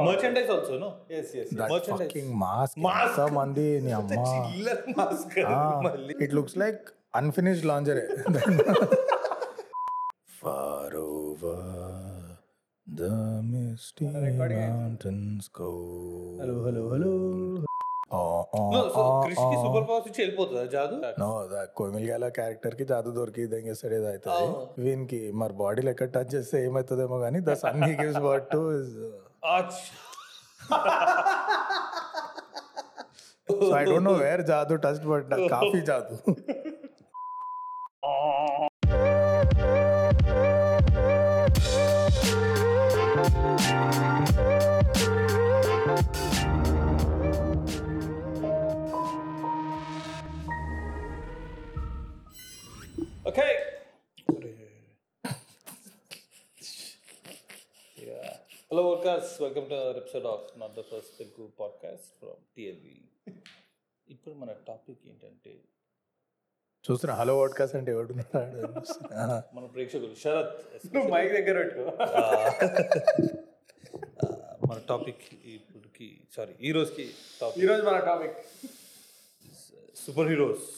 Merchandise also no yes yes that Merchandise. Fucking mask Mask. ఎంత మంది నీ అమ్మ. చిల్లర్ మాస్క్ మళ్ళీ. It looks like unfinished lingerie far over the misty mountains go hello hello hello so క్రిష్కి super powers ఇచ్చి వెళ్ళిపోతుందా? జాదు? Know the కోమిల్గాల క్యారెక్టర్కి జాదు దొరికి దెంగేస్తాడు ఏదో అవుతుంది. వీనికి మరి బాడీలో ఎక్కడ టచ్ చేస్తే ఏమవుతుందేమో కానీ the sun he gives but to ఆచ్. So I don't know where Jadoo touch but coffee Jadoo Workers. Welcome to another episode of Not the First Telugu podcast from TLV. ఇప్పుడు మన టాపిక్ ఏంటంటే చూస్తున్నా hello వాడ్కాస్ట్ అంటే ఎవడు మన ప్రేక్షకులు Sarath mic దగ్గర మన టాపిక్ ఇప్పటికి సారీ ఈ రోజుకి టాపిక్ ఈరోజు మన topic super heroes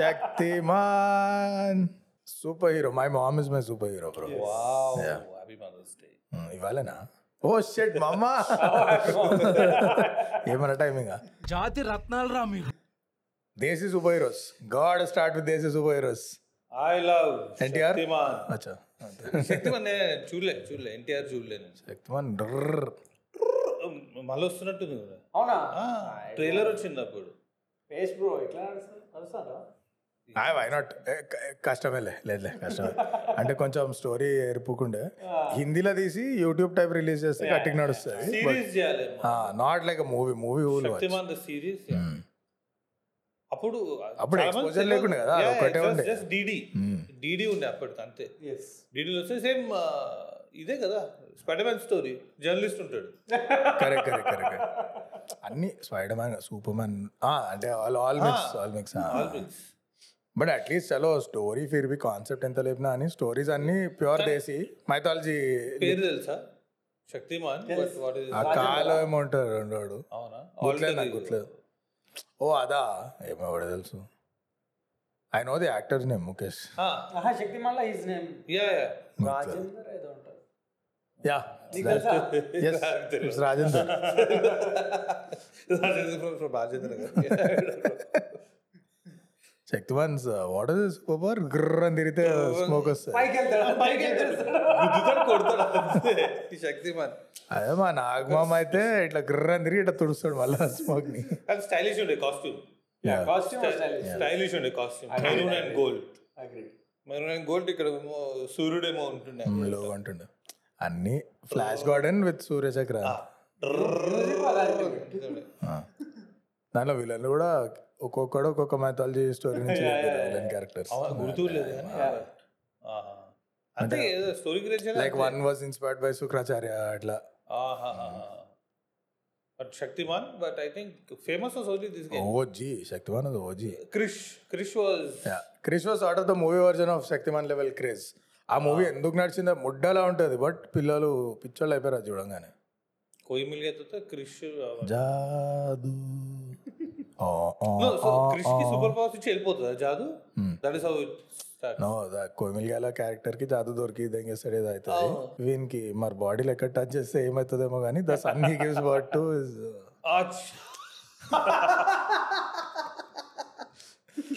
Shaktimaan super hero. My mom is my super hero bro. Wow happy mother's day ఇవ్వాలేనా? Oh shit మమ్మా ఏమన్నా టైమింగ్ జాతి రత్నాలు రా మీరు. Desi super heroes. God start with desi super heroes. I love NTR? Shaktimaan అచ్చా. శక్తిమాన్ చూడలే చూడలే. ఎన్టీఆర్ చూడలే శక్తిమాన్ మళ్ళీ వస్తున్నట్టుంది అవునా? ట్రైలర్ వచ్చింది అప్పుడు. ఫేస్ బ్రో ఎట్లా నడుస్తుంది? నడుస్తాడా వై నాట్ కష్టమేలే లేదులే కష్టమే అంటే కొంచెం స్టోరీ ఎరుపుకుండే హిందీలో తీసి యూట్యూబ్ టైప్ రిలీజ్ చేస్తే గట్టిగా నడుస్తుంది. Not like movie movie series అప్పుడు అప్పుడు exposure లేకుండే కదా, ఒకటే ఉండే. జస్ట్ డిడి డిడి ఉండే అప్పటికి అంతే. డిడిలో వస్తే సేమ్ ఇదే కదా స్పైడర్ మ్యాన్ స్టోరీ జర్నలిస్ట్ ఉంటాడు కరెక్ట్ కరెక్ట్ కరెక్ట్ అన్ని స్పైడర్ మ్యాన్ సూపర్ మ్యాన్ అంటే all all mix all mix but at least చలో స్టోరీ ఫిర్ బి కాన్సెప్ట్ ఎంత లేపినా అని స్టోరీస్ అన్ని ప్యూర్ దేశీ మైథాలజీ పేరు తెలుసా? శక్తిమాన్ వాట్ ఇస్ ఆ కాలో ఏమో ఉంటారు రెండోడు అవునా? గుర్తులేదు నాకు గుర్తులేదు. ఓ అదా? ఏమో కూడా తెలుసు. I know the actor's name Mukesh. ఆహా శక్తి మళ్ళా his name yeah yeah Rajender ఏదో yeah yes Rajender Rajendra garu. Shaktiwan what is super. గ్రర్ అని తిరిగితే స్మోక్ వస్తుంది. పైకి వెళ్తాడు పైకి వెళ్తాడు గుద్దుతాడు కొడతాడు అంతే. ఈ శక్తిమాన్ అదే మా నాగమామ అయితే ఇట్లా గ్రర్ అని తిరిగి ఇట్లా తుడుస్తాడు మళ్ళీ స్మోక్ని అది స్టైలిష్ ఉండే కాస్ట్యూమ్. కాస్ట్యూమ్ స్టైలిష్ ఉండే costume. Maroon and gold agree maroon and gold ఇక్కడ సూర్యుడేమో ఉంటుండే. లో అంటుండే అన్ని ఫ్లాష్ గార్డెన్ విత్ సూర్య చక్రాంత్ దానిలో విలన్లు కూడా ఒక్కొక్కడు ఒక్కొక్క మైథాలజీ స్టోరీ నుంచి క్యారెక్టర్స్ గుర్తు లేదు కానీ ఆహా. అంతే ఏదో స్టోరీ గురించి like one was inspired by Shukracharya అట్లా. But Shaktimaan but I think famous was only this game OG Shaktimaan అది OG Krrish Krrish was Krrish was art of the movie version of Shaktimaan level craze ఆ movie ఎందుకు నడిచిందో ముడ్డలా ఉంటుంది but పిల్లలు పిచ్చోళ్ళు అయిపోయారు అది చూడంగానే. కోయి మిల్ గया క్రిష్ జాదు. సూపర్ పవర్స్ ఇచ్చి వెళ్ళిపోతుందా. జాదు? Hmm. క్యారెక్టర్కి జాదు దొరికి ఏం చేస్తాడు ఏదో అవుతుంది. Oh. వీనికి మరి బాడీలో ఎక్కడ టచ్ చేస్తే ఏమైతుందేమో కానీ the sun he gives what to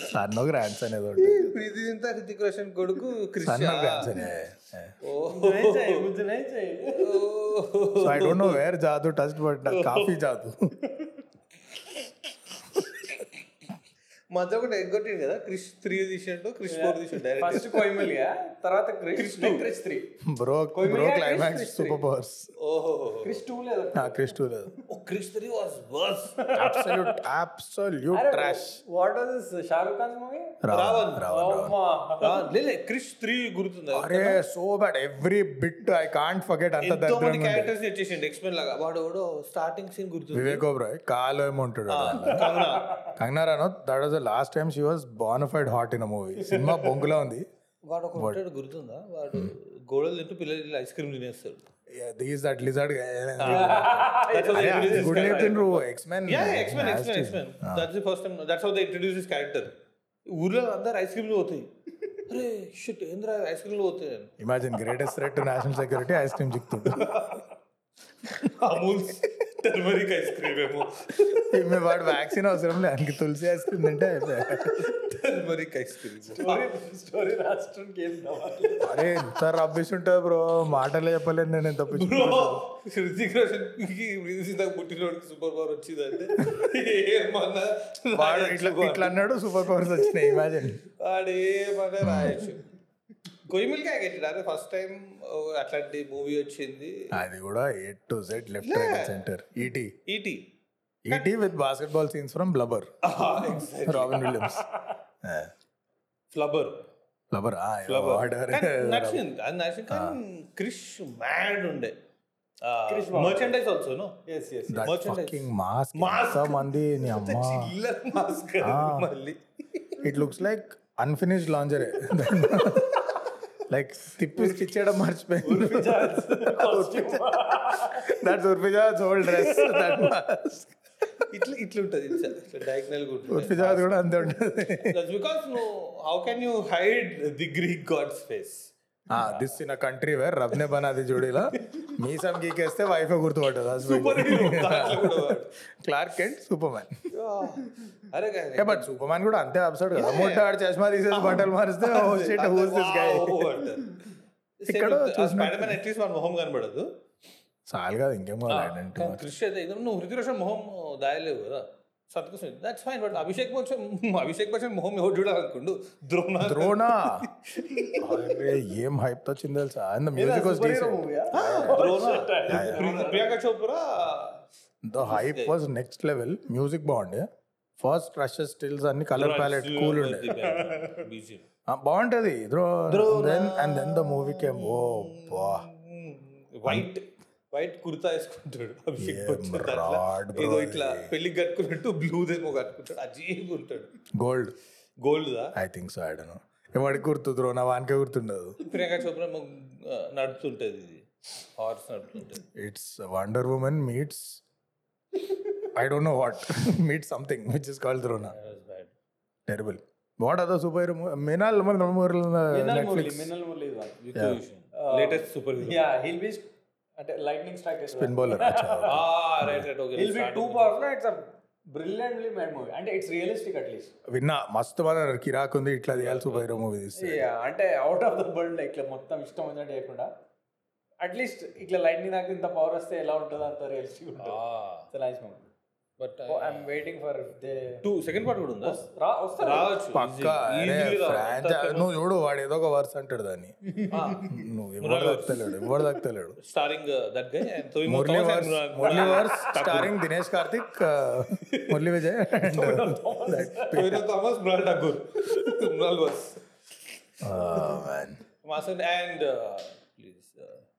sun ఒక ర్యాన్స్ అనేది ఒకటి ప్రీతి చింత హృతిక్ రోషన్ కొడుకు Krishna so I don't know where Jadoo touch but coffee జాదు. మధ్య ఒకటి ఎగ్గొట్టింది కదా క్రిష్ త్రీ తీసినట్టు క్రిష్ ఫోర్ తీసాడు డైరెక్ట్ ఫస్ట్ కోయిమిలియా తర్వాత Krrish Krrish three bro bro climax super powers ఓహో. క్రిష్ టూ లేదు. నా క్రిష్ టూ లేదు. Krrish three was worse absolute absolute trash what this Shahrukh Khan movie Ravan Ravan Krrish three గుర్తుందా? అరే so bad every bit I can't forget అంత ఎంతో మంది దరిద్రంగా క్యారెక్టర్స్ ఎక్స్పెన్ లాగా. వాడు స్టార్టింగ్ సీన్ గుర్తుంది. వివేక్ ఓబ్రాయ్ కాలో ఏమో ఉంటాడు Kangana. Kangana Ranaut that was last time she was bonafide hot in movie cinema బొంగులా ఉంది. వాడు ఒక ఉంటాడు గుర్తుందా? వాడు గోడలు తింటూ పిల్లలు ice cream తినేస్తాడు. These that lizard That's how they introduce his good character. తిండ్రు X men Yeah, yeah, X-Men, X-Men, X-Men. That's the first time. That's how they introduce his character. ఊర్లో అందరు ఐస్ క్రీమ్లు పోతాయి. అరే షిట్ ఏంద్రా ice క్రీమ్లు పోతాయి. Imagine greatest threat to national security ice cream చిక్తుండు Amul. Turmeric ice cream ఏమో. ఈమె వాడు వ్యాక్సిన్ అవసరం లేదు ఆయనకి తులసి ఐస్ క్రీమ్ తింటే అయిపోయా. టర్మరిక్ ఐస్ క్రీమ్ స్టోరీ రాష్ట్రానికి ఏం అరే ఎంత రబ్బిష్ ఉంటుంది బ్రో మాటలే చెప్పలేను నేను ఎంత హృతిక్ రోషన్ ఇందాక పుట్టినోడికి సూపర్ పవర్ వచ్చిందంటే ఏమన్నా వాడు ఇట్లా ఇట్లా అన్నాడు సూపర్ పవర్స్ వచ్చినాయి ఇమాజిన్ వాడు ఏమన్నా రాయొచ్చు. కొయ్యమిల్కి ఆగేటాడు అదే ఫస్ట్ టైం అట్లాంటి మూవీ వచ్చింది. అది కూడా A to Z left right centre ET ET ET with basketball scenes from blubber Robin Williams Flubber order నచ్చింది అది నచ్చింది కానీ క్రిష్ మ్యాడ్ ఉండే. Merchandise also no yes yes that Merchandise. Fucking mask Mask. ఎంత మంది నీ అమ్మ. చిల్లర్ మాస్క్ మళ్ళీ. It looks like unfinished lingerie like తిప్పి స్టిచ్ చేయడం మర్చిపోయింది that's Urfi Javed's old dress that mask ఇట్లా ఇట్లా ఉంటుంది డయాగ్నల్ కూడా అంతే ఉంటుంది. Because no, how can you hide the Greek god's face? This in a country where Rab Ne Bana Di జోడీలా మీసం గీకేస్తే వైఫ్ గుర్తుపట్టదు. క్లార్క్ కెంట్ సూపర్ మ్యాన్ అరే బట్ సూపర్ మ్యాన్ కూడా అంతే అబ్సర్డ్ కదా. ఆడు చష్మా తీసేసి బట్టలు మారిస్తే ఇక్కడ అట్లీస్ట్ మన మొహం కనబడదు. చాలు కదా ఇంకేం ఐడెంటిటీ కానీ క్రిష్ అయితే నువ్వు హృతిక్ రోషన్ మొహం దాయలేవు కదా. సంతకం that's fine but Abhishek Bachchan Abhishek Bachchan మొహం ఎవరు చూడాలనుకుండు? ద్రోణ. ద్రోణ. అరే ఏం హైప్తో వచ్చింది తెలుసా? And the music was decent Drona Priyanka Chopra the hype was next level music బాగుండే. ఫస్ట్ రషెస్ స్టిల్స్ అన్ని కలర్ ప్యాలెట్ కూల్ ఉండే. బాగుంటది. Then and then the movie came ఓ బా వైట్ వైట్ కుర్తా వేసుకుంటాడు. అభిషేక్ ఏదో ఇట్లా పెళ్ళి కట్టుకున్నట్టు బ్లూదేమో కట్టుకుంటాడు. అజీబ్ ఉంటాడు. Gold gold the I think so I don't know ఎవరికి గుర్తు ద్రోణ వానికే గుర్తుండదు. ప్రియాంక చోప్రా నడుపుతుంటది ఇది. Horse నడుపుతుంటది it's wonder woman meets I don't know what meet something which is called Drona bad terrible what other super hero Minnal మన Netflix Minnal Murali ఇది latest super yeah he'll be అంటే lightning strike spin bowler right right okay he'll be too powerful it's brilliantly made movie అంటే it's realistic at least విన్నా మస్తు మన కిరాక్ ఉంది ఇట్లా తీయాలి సూపర్ హీరో మూవీ అంటే అవుట్ ఆఫ్ ద వరల్డ్ ఇట్లా మొత్తం ఇష్టం వచ్చినట్టు చేయకుండా అట్లీస్ట్ ఇట్లా లైట్నింగ్ నాకు ఇంత పవర్ వస్తే ఎలా ఉంటుందో. అంత రియలిస్టిక్ ఉంటుంది nice movie but I'm waiting for they too second part కూడా ఉందా? రా వస్తారు రావచ్చు. పక్క easy- easily రావచ్చు. ఫ్రాంచైజ్ నువ్వు చూడు వాడు ఏదో ఒక వర్స్ అంటాడు దాన్ని. నువ్వు ఎవరు ఎవరు starring that guy and తోయి Murali verse Murali verse starring Dinesh Karthik Murali Vijay Thomas Mrunal Thakur Mrunal verse. Man mason and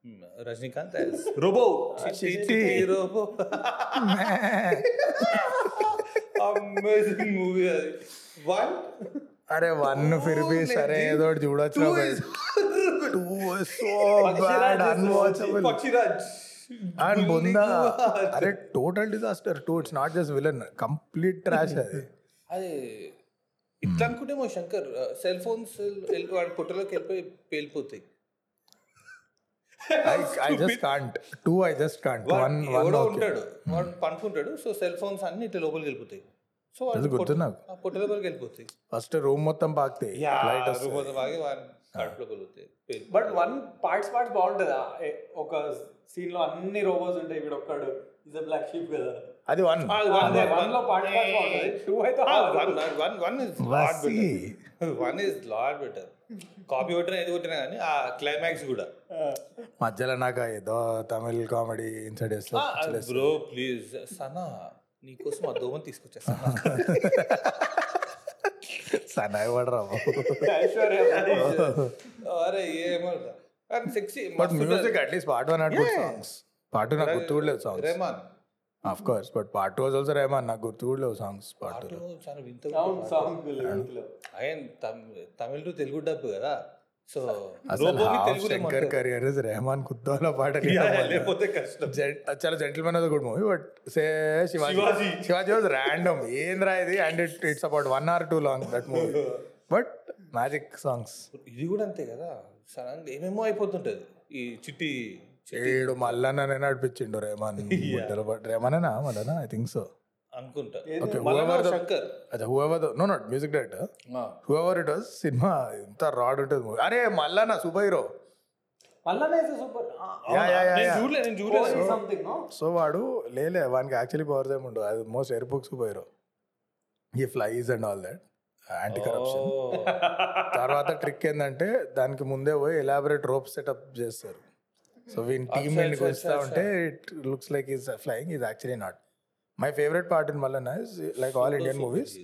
please Rajinikanth as robo Chitti. Robo amazing movie అది వన్ అరే one ఫిర్ బి సరే ఏదో ఒకటి చూడొచ్చు two so bad unwatchable Pakshiraj and బొందా అరే total disaster two it's not just villain complete trash అది అది ఇట్లా అనుకుంటేమో శంకర్ సెల్ ఫోన్స్ వాడి పుట్టలోకి వెళ్ళిపోయి పేలిపోతాయి I just can't two I just can't one one ఎవడో ఉంటాడు. వాడు సో సెల్ ఫోన్స్ అన్ని ఇట్లా లోపలికి వెళ్ళిపోతాయి. సో అది గుర్తు నాకు. పుట్ట లోపలికి వెళ్ళిపోతాయి. ఫస్ట్ రూమ్ మొత్తం పాకుతాయి లైట్ వస్తుంది రూపంతో బాగా వాడి కడుపులోకి వెళ్ళిపోతాయి పేలి- బట్ వన్ పార్ట్స్ పార్ట్స్ బాగుంటుంది? ఒక సీన్లో అన్ని రోబోస్ ఉంటాయి. ఇక్కడ ఒక్కడు. ఇస్ బ్లాక్ షీప్ కదా. అది వన్ one లో part part బాగుంటది. టూ అయితే one- one- one- one is lot వసి better. కాపీ కొట్టినా ఏది కొట్టినా కానీ ఆ క్లైమాక్స్ కూడా. మధ్యలో నాకు ఏదో Tamil comedy inside bro please Sana నీకోసం ఆ దోమని తీసుకొచ్చేస్తా సన్నాయి పడరా ఐశ్వర్య అరే కానీ sexy but music at least part one not good songs part నాకు గుర్తు songs Rahman of course but part two was also Rahman నాకు గుర్తు కూడా లేవు సాంగ్స్ పార్ట్ టూ చాలా తమిళ్ టు తెలుగు డబ్బు కదా? So Shankar? Career is Rahman కుద్దోల Yeah, లేకపోతే కష్టం. చాలా జెంటిల్మెన్ అది good movie but say Sivaji. Sivaji. Was random ఏంద్రా ఇది? And it it's about one hour too long that movie but magic songs ఇది కూడా అంతే కదా? సడన్ ఏమేమో అయిపోతుంటది. ఈ చిట్టి ఏడు మల్లన్న నడిపించిండు పాట రెహమానేనా మల్లన్న? ఐ థింక్ సో అనుకుంటా. No not music director whoever it was cinema ఇంత రాడ్ ఉంటుంది అరే మల్లన్న సూపర్ హీరో సో వాడు లేలే వానికి యాక్చువల్లీ పవర్స్ ఏమి ఉండవు. అది most air books super hero ఈ flies and all that anti corruption. తర్వాత ట్రిక్ ఏంటంటే దానికి ముందే పోయి ఎలాబరేట్ రోప్ సెటప్ చేస్తారు. సో వీని టీమ్ అచ్చా, వస్తా ఉంటే it looks like is flying is actually not my favourite part in Mallanna is like all Indian movies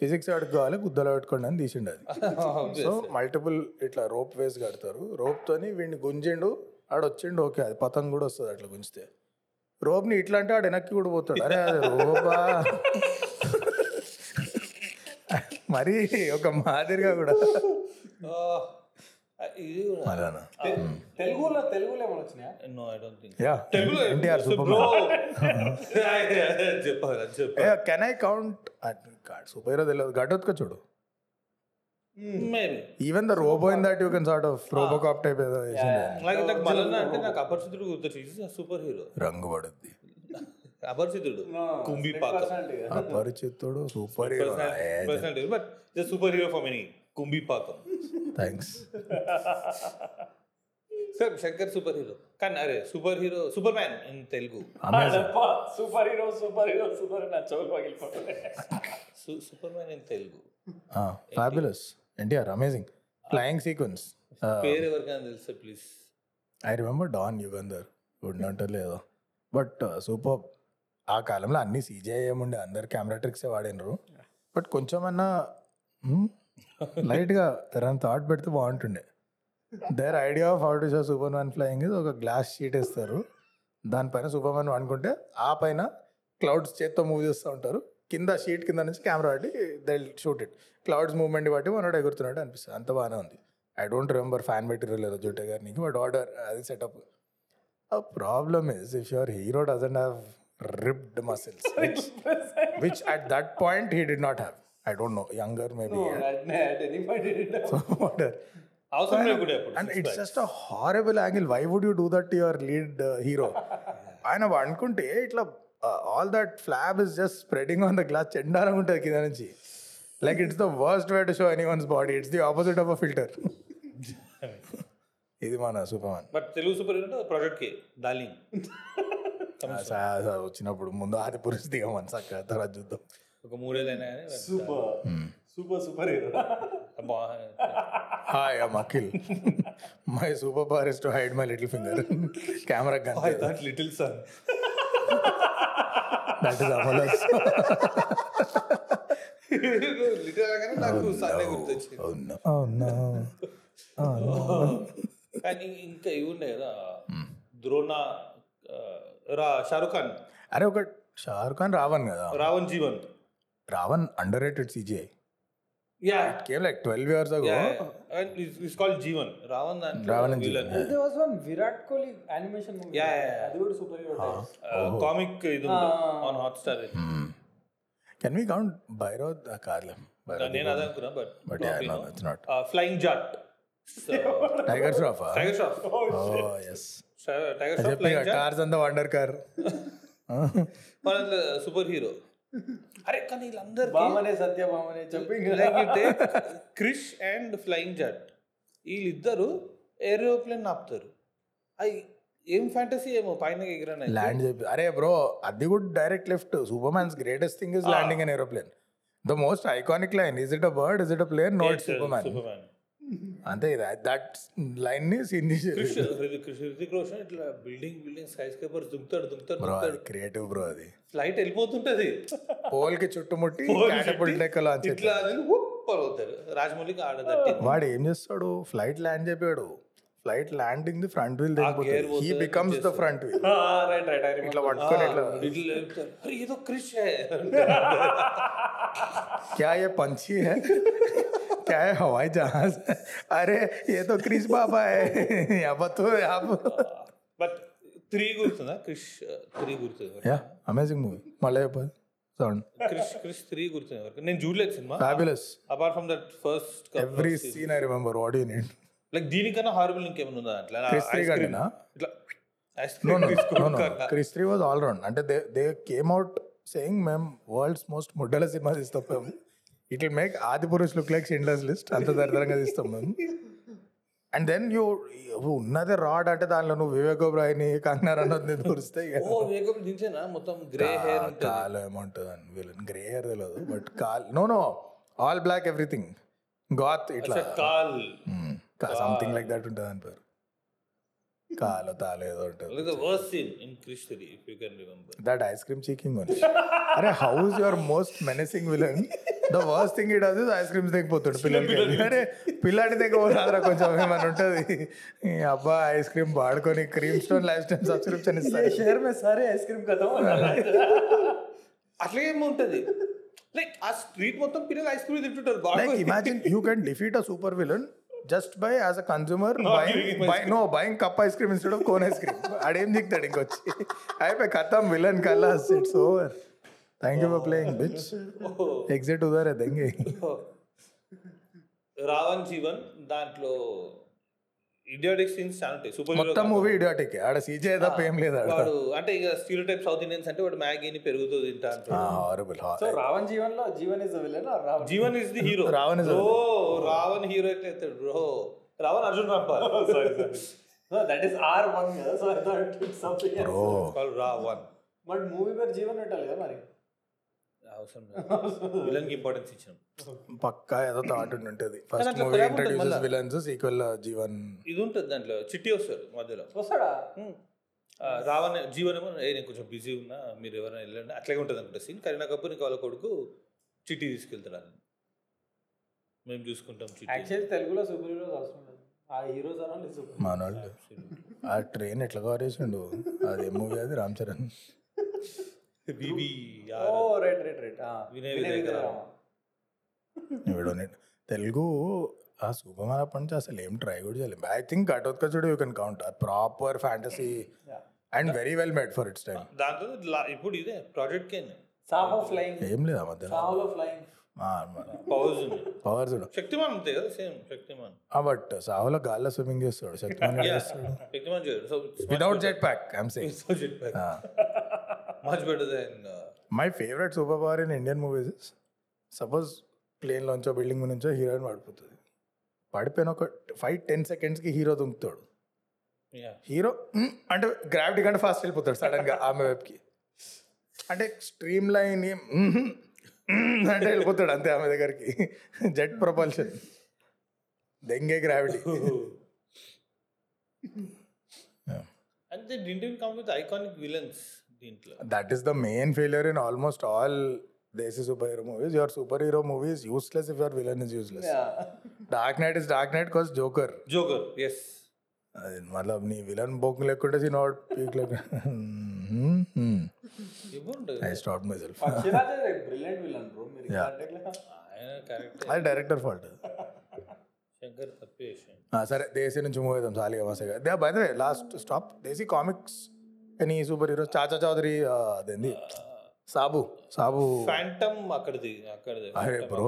physics పెట్టుకోవాలి గుద్దలో పెట్టుకోండి అని తీసిండు అది. సో మల్టిపుల్ ఇట్లా రోప్ వేస్ కడతారు. రోప్ తోని వీడిని గుంజిండు ఆడు వచ్చిండు ఓకే అది పతంగ్ కూడా వస్తుంది అట్లా గుంజితే. రోప్ని ఇట్లా అంటే ఆడు వెనక్కి కూడా పోతాడు. అరే అది రోపా? మరి ఒక మాదిరిగా కూడా. Ah, ఇది కూడా మళ్ళా తెలుగులో తెలుగులో ఏమైనా వచ్చినాయా no I don't think yeah తెలుగులో ఎన్టీఆర్ సూపర్ బ్రో చెప్పాలి చెప్పాలి can I count super hero తెలియదు గడ్డొత్తుక చూడు even the robo in that you can sort of robocop type ఏదో నాకు నాకు మళ్ళీ అంటే నాకు అపరిచితుడు గుర్తొచ్చి సూపర్ హీరో రంగు పడుద్ది అపరిచితుడు కుంభి పాక Aparichitudu super hero but super hero for many Kumbhe పాకం thanks sir Shankar super hero కానీ అరే super hero super man in Telugu. Super hero super hero super నా చెవులు పగిలిపోతున్నాయి. Super man in Telugu. Fabulous NTR amazing flying sequence పేరు ఎవరికైనా తెలుసా please I remember don Yugandhar good అంటే లేదో. But super ఆ కాలంలో అన్ని సీజీఐ ఏముండే అందరు కెమెరా ట్రిక్సే వాడినరు. బట్ కొంచెమన్నా లైట్గా రన్ థాట్ పెడితే బాగుంటుండే. There idea of how to show super man flying ఇది ఒక గ్లాస్ షీట్ వేస్తారు. దానిపైన సూపర్ మ్యాన్ అనుకుంటే ఆ పైన క్లౌడ్స్ చేత్తో మూవ్ చేస్తూ ఉంటారు. కింద షీట్ కింద నుంచి కెమెరా పట్టి they shoot it clouds movement బట్టి మనోడు ఎగురుతున్నట్టు అనిపిస్తుంది. అంత బాగానే ఉంది. I don't remember fan material ఏదో జుట్టే గారు నీకు బట్ ఆర్డర్ అది setup problem is if your hero hero have ripped muscles which at that point he did not have లేకుండా అప్పుడు And it's just a horrible angle. Why would you do that to your lead uh, hero? ఆయన అనుకుంటే ఇట్లా all that flab is just spreading on the glass చెండాలం ఉంటుంది కింద నుంచి. Like it's the worst way to show any one's body it's the opposite of a filter ఇది మన super man but Telugu super hero project K darling వచ్చినప్పుడు ముందు ఆది పురుషు దిగమని చక్కగా తర్వాత చూద్దాం. ఒక మూడేళ్ళైనా కానీ super. Super super hi I'm Akhil. My super power is to hide my little finger. Camera gun that little son that is అమలస్ little అనగానే నాకు సన్నే గుర్తొచ్చింది. కానీ ఇంకా ఇవి ఉన్నాయి కదా. ద్రోణ రా షారుఖ్ ఖాన్. అరే ఒక షారుఖ్ ఖాన్ రావన్ కదా. Ra One G One. Ra One under rated CGI yeah came like twelve years ago it's called G One Ra One దాంట్లో Ra One and villain G One, there was one Virat Kohli animation movie Yeah, yeah, yeah. అది కూడా super hero comic ఇది on Hotstar can we count Bhairav కాదులే నేను అదే అనుకున్నా but but it's not flying Jatt Tiger Shroff Tiger Shroff oh yes Tiger Shroff చెప్పి flying Jatt cars అంతా wonder car super hero అరే కానీ వీళ్ళందరికీ బామనే సత్య బామనే చెప్పి like you take Krrish and flying Jatt. వీళ్ళిద్దరు ఏరోప్లేన్ ఆపుతారు. అవి ఏం ఫ్యాంటసీ ఏమో? పైన ఎగిరని ల్యాండ్ చెప్పి. అరే బ్రో అది కూడా direct lift Superman's greatest thing is landing an aeroplane the most iconic line is it a bird is it a plane not Superman అంతే దట్ లైన్ని రితిక్ రోషన్ ఇట్లా బిల్డింగ్ బిల్డింగ్ స్కై స్కేపర్ దుంకుతాడు దుంకుతాడు. బ్రో క్రియేటివ్ బ్రో అది. Flight వెళ్ళిపోతుంటది. పోల్కి చుట్టుముట్టి catapult లెక్కలో ఇట్లా పరుగుతారు రాజమౌళికి ఆడదట్టి వాడు ఏం చేస్తాడు? ఫ్లైట్ ల్యాండ్ చెప్పాడు. Flight landing the front wheel he becomes the front wheel right right ఇట్లా పట్టుకొని ఇట్లా. ఏదో క్రిష్ క్యా ఏ పంచి హే? क्या है हवाई जहाज अरे ये तो क्रिश बाबा है यहाँ पर तो यहाँ पर బట్ త్రీ గుర్తుందా క్రిష్ త్రీ గుర్తుంది యా అమేజింగ్ మూవీ మళ్ళీ చెప్పదు సౌండ్ క్రిష్ క్రిష్ త్రీ గుర్తుంది ఎవరికి నేను చూడలేదు cinema fabulous apart from that first every scene I remember what you need like దీనికన్నా హారబుల్ ఇంకేమైనా ఉందా అట్లా Chris three Ice cream. కంటేనా? ఇట్లా ఐస్ నో క్రీమ్ నో తీసుకో no no Krrish three was all round అంటే they they came out saying మేము world's most ముడ్డల సినిమా తీస్తాం మేము it will make Adipurush look like Schindler's list అంత దరిద్రంగా తీస్తాం మేము. అండ్ దెన్ యూ ఉన్నదే రాడ్ అంటే దానిలో నువ్వు వివేక్ ఒబ్రాయ్ని కంగనా రన్నోద్ని దూరిస్తే ఓ వేగం దించేనా? మొత్తం గ్రే హెయిర్ కాలు ఏముంటుంది అని వీళ్ళని గ్రే హెయిర్ తెలియదు but call no no all black everything goth ఇట్లా. కాల్. సంథింగ్ లైక్ దట్ ఉంటుంది అని పేరు. కాలు తాలు ఏదో ఉంటుంది. That ice cream cheeking one అరే how is your most menacing villain the worst thing it అది ఐస్ క్రీమ్స్ తెగిపోతాడు పిల్లలకి. అరే పిల్లాడి తెగిపోతారా కొంచెం? ఏమైనా ఉంటుంది? ఈ అబ్బా ఐస్ క్రీమ్ వాడుకొని cream stone lifestyle subscription ఇస్తారు share may sorry ice cream కదా అట్లా ఏముంటది లైక్ ఆ స్ట్రీట్ మొత్తం పిల్లలు ఐస్ క్రీమ్ తింటుంటారు బాగా like imagine you can defeat a super villain just by as a consumer giving buying him buy, no buying cup ice cream instead of cone ice cream. అడేం దిగుతాడు ఇంకొచ్చి? అయిపోయి కథం villain కల్లాస్ it's over thank you for playing bitch exit ఉదరే దెంగి రావణ్ జీవన్ దాంట్లో idiotic scenes చాలా ఉంటాయి super మొత్తం movie idiotic ఆడ సీజే తప్ప ఏం లేదు వాడు అంటే ఇక స్టీరియో టైప్ సౌత్ ఇండియన్స్ అంటే వాడు మ్యాగీని పెరుగుతూ తింటా horrible so Ra One జీవన్లో G One is the villain Ra One? G One is the hero Ra One is the bro Ra One hero ఎట్లా అవుతాడు bro Ra One Arjun Rampal. Sorry sorry so that is R one so I thought it's something bro call Ra One but movie పేరు G One పెట్టాలి కదా మరి. అవసరం విలన్కి importance ఇచ్చాం పక్కా ఏదో థాట్ ఉంటుంది. First movie introduces. Villains sequel G One. ఇది ఉంటుంది దాంట్లో. చిట్టి వస్తారు మధ్యలో. వస్తాడా? రావణ్ జీవన్ ఏమో "ఏ, నేను కొంచెం బిజీ ఉన్నా మీరు ఎవరైనా వెళ్ళండి. అట్లాగే ఉంటుంది అనుకుంటా సీన్ కరీనా కపూర్ వాళ్ళ కొడుకు చిట్టి తీసుకెళ్తాడు. అని మేము చూసుకుంటాం చిట్టి. యాక్చువల్లీ తెలుగులో సూపర్ హీరోస్ అవసరం లేదు. ఆ హీరోస్ అనాలి సూపర్ మనోళ్ళు. ఆ ట్రైన్ ఎట్లా కవర్ చేసిండు అది మూవీ అది రామ్ చరణ్. తెలుగు ఆ సూపర్మాన్ అప్పటి నుంచి అసలు ఏం ట్రై కూడా చేయలేదు. I think Ghatotkachudu you can count proper fantasy and very well made for its time లా- ఇప్పుడు ఇదే ప్రాజెక్ట్ కే సాహో ఫ్లయింగ్ ఏం లేదు ఆ మధ్య సాహోలో ఫ్లయింగ్ పవర్స్ శక్తిమాన్ అంతే కదా సేమ్ శక్తిమాన్. బట్ సాహులో గాల్లో స్విమ్మింగ్ చేస్తాడు. శక్తిమాన్ చేస్తాడు? శక్తిమాన్ చేయడు. Without jet pack saying jet pack much better than my favourite super power in Indian movies is suppose ప్లేన్లోంచో building నుంచో హీరోయిన్ పడిపోతుంది పడిపోయిన ఒక ఫైవ్ టెన్ సెకండ్స్కి హీరో దుంకుతాడు. హీరో "మ్" అంటే గ్రావిటీ కంటే ఫాస్ట్ వెళ్ళిపోతాడు సడన్గా ఆమె వైపుకి. అంటే స్ట్రీమ్ లైన్ అంటే వెళ్ళిపోతాడు అంతే ఆమె దగ్గరికి. Jet propulsion దెంగే gravity they didn't come with iconic villains that is the main failure in almost all desi super hero movies your super hero movies useless if your villain is useless Dark Knight is Dark Knight cause Joker Joker yes అది మతలబ్ నీ villain బొక్ లేకుంటే see not peak లేక ఇవ్వండి I stop myself Pakshiraj brilliant villain bro మీరు Yeah. Contact ఆయన correct అది డైరెక్టర్ ఫాల్ట్ శంకర్ తప్పేసి సరే దేశీ నుంచి మూవ్ అవుతాం సాలిగా మసగా they by the last stop desi comics any super hero Chacha Chaudhary అదేంది? సాబు. సాబు. ఫ్యాంటమ్ అక్కడిది అక్కడిది. అరే బ్రో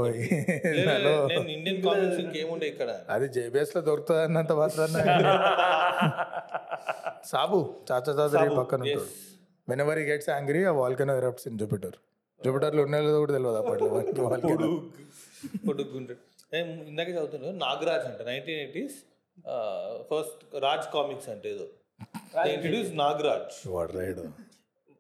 ఇండియన్ కామిక్స్ ఇంకేముండే ఇక్కడ? అది జేబిఎస్లో దొరుకుతుంది అన్నంత మాత్రాన. సాబు చాచా చౌదరి పక్కన ఉంటాడు. Whenever he gets angry a volcano erupts in Jupiter జూపిటర్లో ఉన్నదో కూడా తెలియదు అప్పట్లో వాల్కెనో పొడుగుంటాడు ఇందాకే చదువుతున్నాను నాగరాజ్ అంట nineteen eighties first Raj comics అంటే ఏదో. ఇంట్రడ్యూస్ నాగరాజ్ వాడు రైడు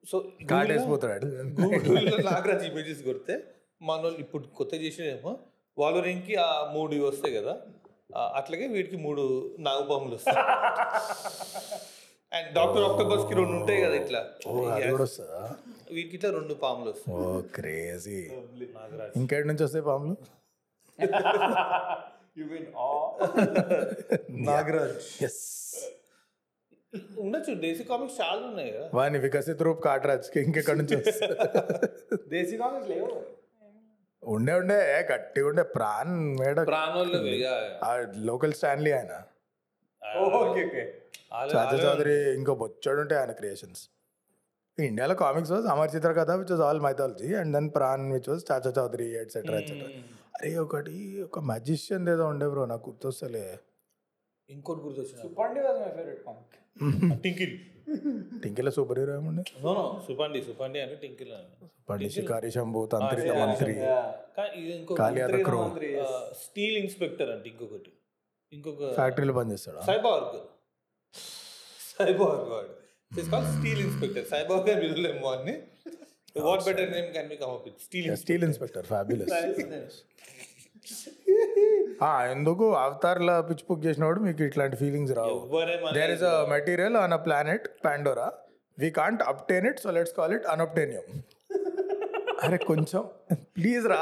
సో కాటేసిపోతాడు గూగుల్లో నాగరాజ్ ఇమేజెస్ కొడితే మన వాళ్ళు ఇప్పుడు కొత్త చేసినేమో వాలోరింగ్కి ఆ మూడు వస్తాయి కదా అట్లాగే వీటికి మూడు నాగపాములు వస్తాయి. అండ్ డాక్టర్ ఆక్టోబస్కి రెండు ఉంటాయి కదా ఇట్లా. వీటికి ఇట్లా రెండు పాములు వస్తాయి. ఓ క్రేజీ. నాగరాజ్ ఇంకేటి నుంచి వస్తాయి పాములు? యు నాగరాజ్ ఎస్ ఉండొచ్చు. దేశీ కామిక్స్ చాలా ఉన్నాయి కదా. వాని వికసిత్ రూప్ కాటరాజ్ ఇంకెక్కడి నుంచి దేశీ కామిక్స్ లేవు. ఉండే ఉండే. గట్టిగా ఉండే. ప్రాణ్ మేడ. ప్రాణోళ్ళు లోకల్ స్టాన్లీ ఆయన. Okay okay. చాచా చౌదరి ఇంకో బొచ్చాడు ఉంటే ఆయన క్రియేషన్స్ ఇండియాలో comics was Amar Chitra Katha which was all mythology and then Pran which was Chacha Chaudhary etcetera etcetera అరే ఒకటి ఒక మ్యాజిషియన్ ఏదో ఉండే బ్రో నాకు గుర్తొస్తలే. ఇంకోటి గుర్తొచ్చిన Suppandi was my favourite comic Tinkle. Tinkle super hero ఏముండే నో నో సుపండి సుపండి అంటే టింకిల్ అని. పండి శికారి శంభు తంత్రిక మంత్రి ఇది ఇంకో స్టీల్ ఇన్స్పెక్టర్ అంటే ఇంకొకటి. ఇంకొక ఫ్యాక్టరీలో పనిచేస్తాడు సైబార్గ్. సైబార్గ్ వాడు. It's call steel inspector. Cyborg అని పిలవలేము అని what better name can be come up with steel steel inspector fabulous ఎందుకు? అవతార్ల పిచ్ బుక్ చేసినప్పుడు మీకు ఇట్లాంటి feelings Rao. There is a material on a planet Pandora we can't obtain it so let's call it unobtainium అరే కొంచెం. Please రా.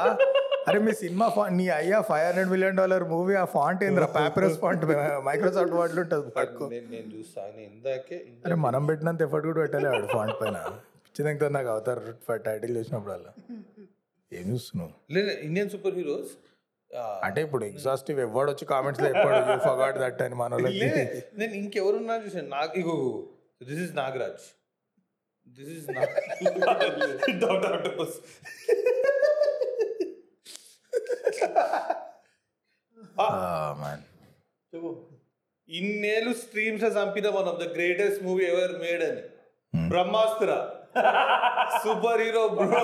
అరే మీ సినిమా ఫాంట్ నీ అయ్యా five hundred million dollar movie ఆ ఫాంట్ ఏంద్రా? పేపరస్ ఫాంట్ మైక్రోసాఫ్ట్ వర్డ్ ఉంటుంది పట్టుకో నేను చూస్తాను ఇందాకే ఇందా- అరే మనం పెట్టినంత ఎఫర్ట్ కూడా పెట్టాలి ఆడు ఫాంట్ పైన. పిచ్చిదంతో నాకు అవతార్ టైటిల్ చూసినప్పుడు అలా ఏం చూస్తున్నావు? లేదు ఇండియన్ సూపర్ హీరోస్ అంటే ఇప్పుడు ఎగ్జాస్టివ్ ఎవడు వచ్చి కామెంట్స్లో ఎప్పుడు యూ ఫర్గాట్ దట్ అని మన నేను ఇంకెవరున్నా చూసాను నాకు ఇగో this is Nagraj. This is man ఇన్నేళ్ళు స్ట్రీమ్స్ చంపిన one of the greatest movie ever made అని Brahmastra. Super hero bro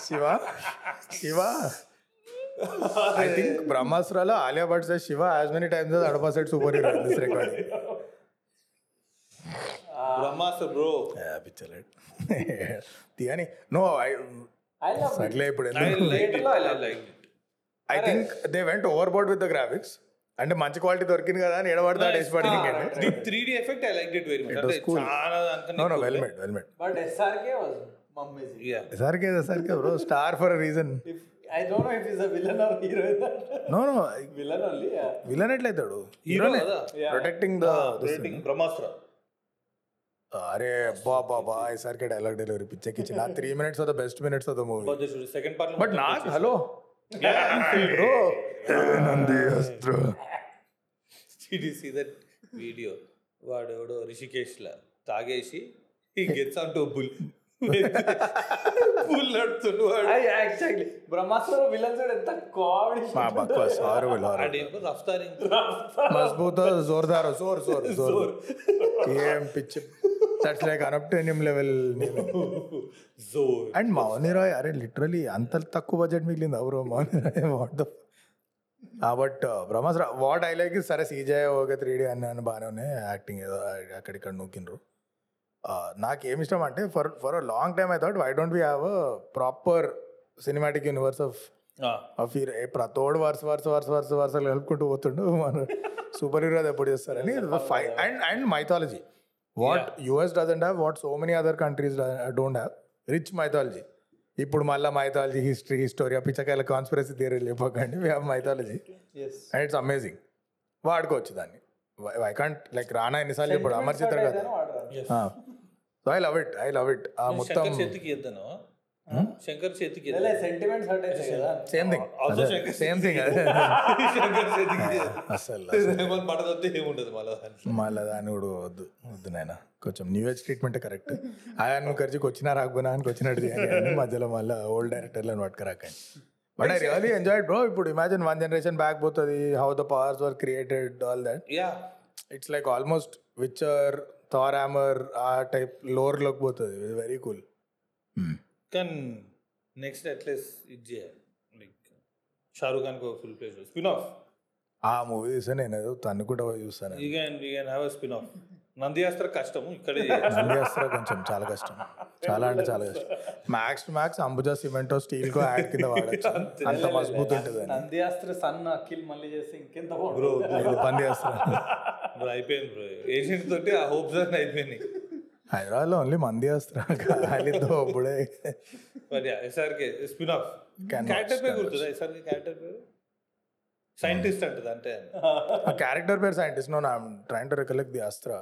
Shiva? Shiva? I think బ్రహ్మాస్త్రాలో Alia Bhatt say Shiva as many times Adapa set super hero this recording Brahmastra bro పిచ్చలేట్ తీయని no I I love సర్లే ఇప్పుడు I think they went overboard with the graphics అంటే మంచి quality దొరికింది కదా అని ఎడబడతాడు వేసి పడింది the three D effect I like it very much అంటే. చాలా నో నో అనుకున్నా well made well made but SRK was amazing yeah SRK SRK bro star for reason if I don't know if is a villain or hero no no villain only villain ఎట్లయితాడు? Hero హీరోనే protecting the rating Brahmastra అరే బా బా బా ఈసారికి dialogue delivery పిచ్చెక్కిచ్చి నా three minutes of the best minutes of the movie second part but నాకు hello bro Nandi Astra see that video వాడు ఎవడో రిషికేష్ లా తాగేసి gets on to bull bull నడుతుండు వాడు యాక్చువల్లీ బ్రహ్మాస్త్రంలో విలన్స్ కూడా ఎంత కామెడీ మా బక్వాస్ హారబుల్ హారబుల్ ఆడేమో రఫ్తార్. మజబూత జోర్దార్ జోర్ జోర్ జోర్. ఏం పిచ్చి దట్స్ లైక్ అనప్టేనియం లెవెల్ జోర్. అండ్ మౌని రాయ్ అరే లిటరలీ అంత తక్కువ బడ్జెట్ మిగిలింది. Bro Mouni Roy what the but Brahmastra what I like సరే సీజే ఒక త్రీ డీ బాగానే ఉన్నాయి. యాక్టింగ్ ఏదో అక్కడిక్కడ నూకిండ్రు. నాకు ఇష్టం అంటే for for a long time I thought why don't we have a proper cinematic universe of of hero. ప్రతోడు వరుస వరుస వరుస వరుస వరుసలు కలుపుకుంటూ పోతుండు. మన సూపర్ హీరో ఎప్పుడు చేస్తారని and and mythology what US doesn't have what so many other countries don't have rich mythology ఇప్పుడు మళ్ళీ మైథాలజీ హిస్టరీ హిస్టోరియా పిచ్చకాయల కాన్స్పిరసీ థియరీ చెప్పకండి. We have mythology and it's amazing వాడుకోవచ్చు దాన్ని. ఐ కాంట్ లైక్ రానా ఎన్నిసార్లు ఇప్పుడు అమర్ చిత్ర కదా so I love it I love it ఆ మొత్తం శంకర్ చేతికి ఎద్దాను శంకర్ చేతికి సెంటిమెంట్స్ హర్ట్ అయితే కదా? Same thing same thing Shankar చేతికి అసలు పడదంటే ఏముండదు మళ్ళీ మళ్ళీ దాన్ని కూడా వద్దు. వద్దు నాయన. కొంచెం న్యూ ఏజ్ ట్రీట్మెంట్ కరెక్ట్ ఆయన వచ్చినా రాకపోయినా ఆయనకి వచ్చినట్టు మధ్యలో మళ్ళీ ఓల్డ్ డైరెక్టర్లను పట్టుకురాకండి. But I really enjoy bro ఇప్పుడు ఇమాజిన్ వన్ జనరేషన్ బ్యాక్ పోతుంది how the powers were created all that yeah it's like almost witcher Thor hammer ఆ టైప్లోకి పోతుంది. వెరీ కూల్ కానీ నెక్స్ట్ అట్లీస్ట్ ఇది చేయాలి like Shahrukh Khan full place spin off ఆ movie చూస్తే నేను. ఏదో తను కూడా చూస్తాను. You can you can have spin off Nandiastra కష్టము ఇక్కడే ఇండియాస్లో కొంచెం చాలా కష్టం. చాలా అంటే చాలా కష్టం. మ్యాక్స్ టు మ్యాక్స్ అంబుజా సిమెంటో స్టీల్ కో యాడ్ కింద వాడచ్చు. అంత. మజబూత్ ఉంటుంది నందియాస్త్ర సన్ అఖిల్ మళ్ళీ చేస్తే ఇంకెంత పని చేస్తారు బ్రో అయిపోయింది బ్రో ఏషియన్ తోటి ఆ హోప్స్ అన్నీ అయిపోయినాయి. హైదరాబాద్లో ఓన్లీ మంది వేస్తారు ఖాళీతో అప్పుడే. మరి SRK spin off Can character పేరు గుర్తుందా? ఎస్ఆర్కే క్యారెక్టర్ పేరు? సైంటిస్ట్ అంటది అంటే ఆ క్యారెక్టర్ పేరు scientist no I'm trying to recollect the astra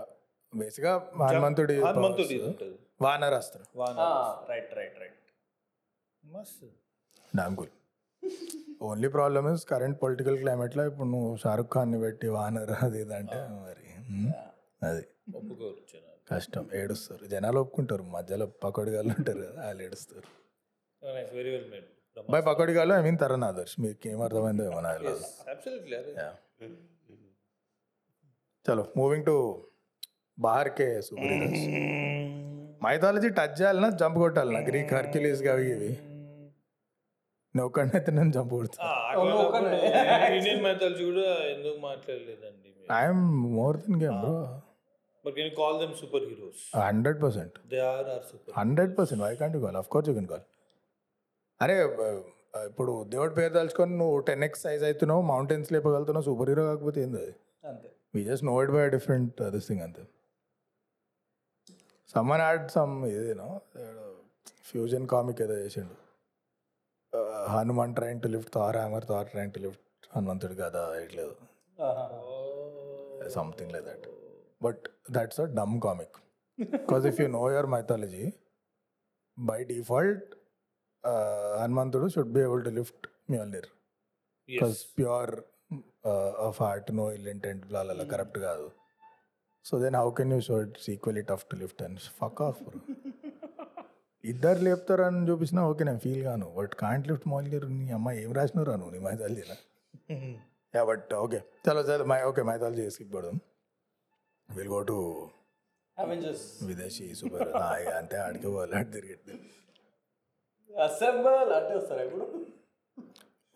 బేసిక్గా హనుమంతుడి హనుమంతుడి ఉంటుంది. వానర్ అస్త్ర. వాన రైట్ రైట్ రైట్ మస్త్. Damn cool only problem is current political క్లైమేట్లో ఇప్పుడు నువ్వు షారుఖ్ ఖాన్ని పెట్టి వానర్ అది ఇది అంటే మరి అది. కష్టం. ఏడుస్తారు. జనాలు ఒప్పుకుంటారు. మధ్యలో పకోడిగాళ్ళు ఉంటారు కదా వాళ్ళు ఏడుస్తారు. వెరీ వెల్ మేడ్ బై పకోడిగాళ్ళు ఐ మీన్ తరుణ్ ఆదర్శ్ మీకు ఏం అర్థమైందో ఏమో నాకు తెలియదు. అబ్సల్యూట్లీ అదే Yeah. చలో మూవింగ్ టు బాహర్ కే సూపర్ హీరోస్ మైథాలజీ టచ్ చేయాలన్నా జంప్ కొట్టాలన్నా. గ్రీక్ హర్క్యులీస్ అవి ఇవి. నువ్వు ఒక్కడైతే నేను జంప్ కొడతా ఇండియన్ మైథాలజీ కూడా ఎందుకు మాట్లాడలేదండి I'm more than game bro but can call them super heroes hundred percent they are are super hundred percent why can't you call of course you can call అరే ఇప్పుడు దేవుడి పేరు తలుచుకొని నువ్వు ten X size అవుతున్నావు mountains లేపగలుగుతున్నావు super hero కాకపోతే ఏంది అది? అంతే. We just know it by different this thing అంతే. సమ్మన్ యాడ్ సమ్ ఇదేనో ఫ్యూజన్ కామిక్ ఏదో చేసిండు. Hanuman trying to lift Thor hammer Thor trying to lift హనుమంతుడు కదా ఇట్లేదు. Something like that but that's a dumb comic because if you know your mythology by default హనుమంతుడు should be able to lift Mjolnir because pure of heart no ill intent blah correct కాదు. So then how can you show it's equally tough to lift and fuck off ఇద్దరు లేపుతారు అని చూపించినా okay నేను feel గాను. But can't lift మోల్నీర్ నీ అమ్మ ఏం రాసినారు నువ్వు? నీ మైథాలజీనా యా బట్ ఓకే చలో చలో మై ఓకే మైథాలజీ స్కిప్ పడదాం. విల్ గో టు విదేశీ సూపర్ అంతే ఆడికి పోవాలి ఆడి తిరిగి అసెంబల్ అంటే వస్తారు ఇప్పుడు?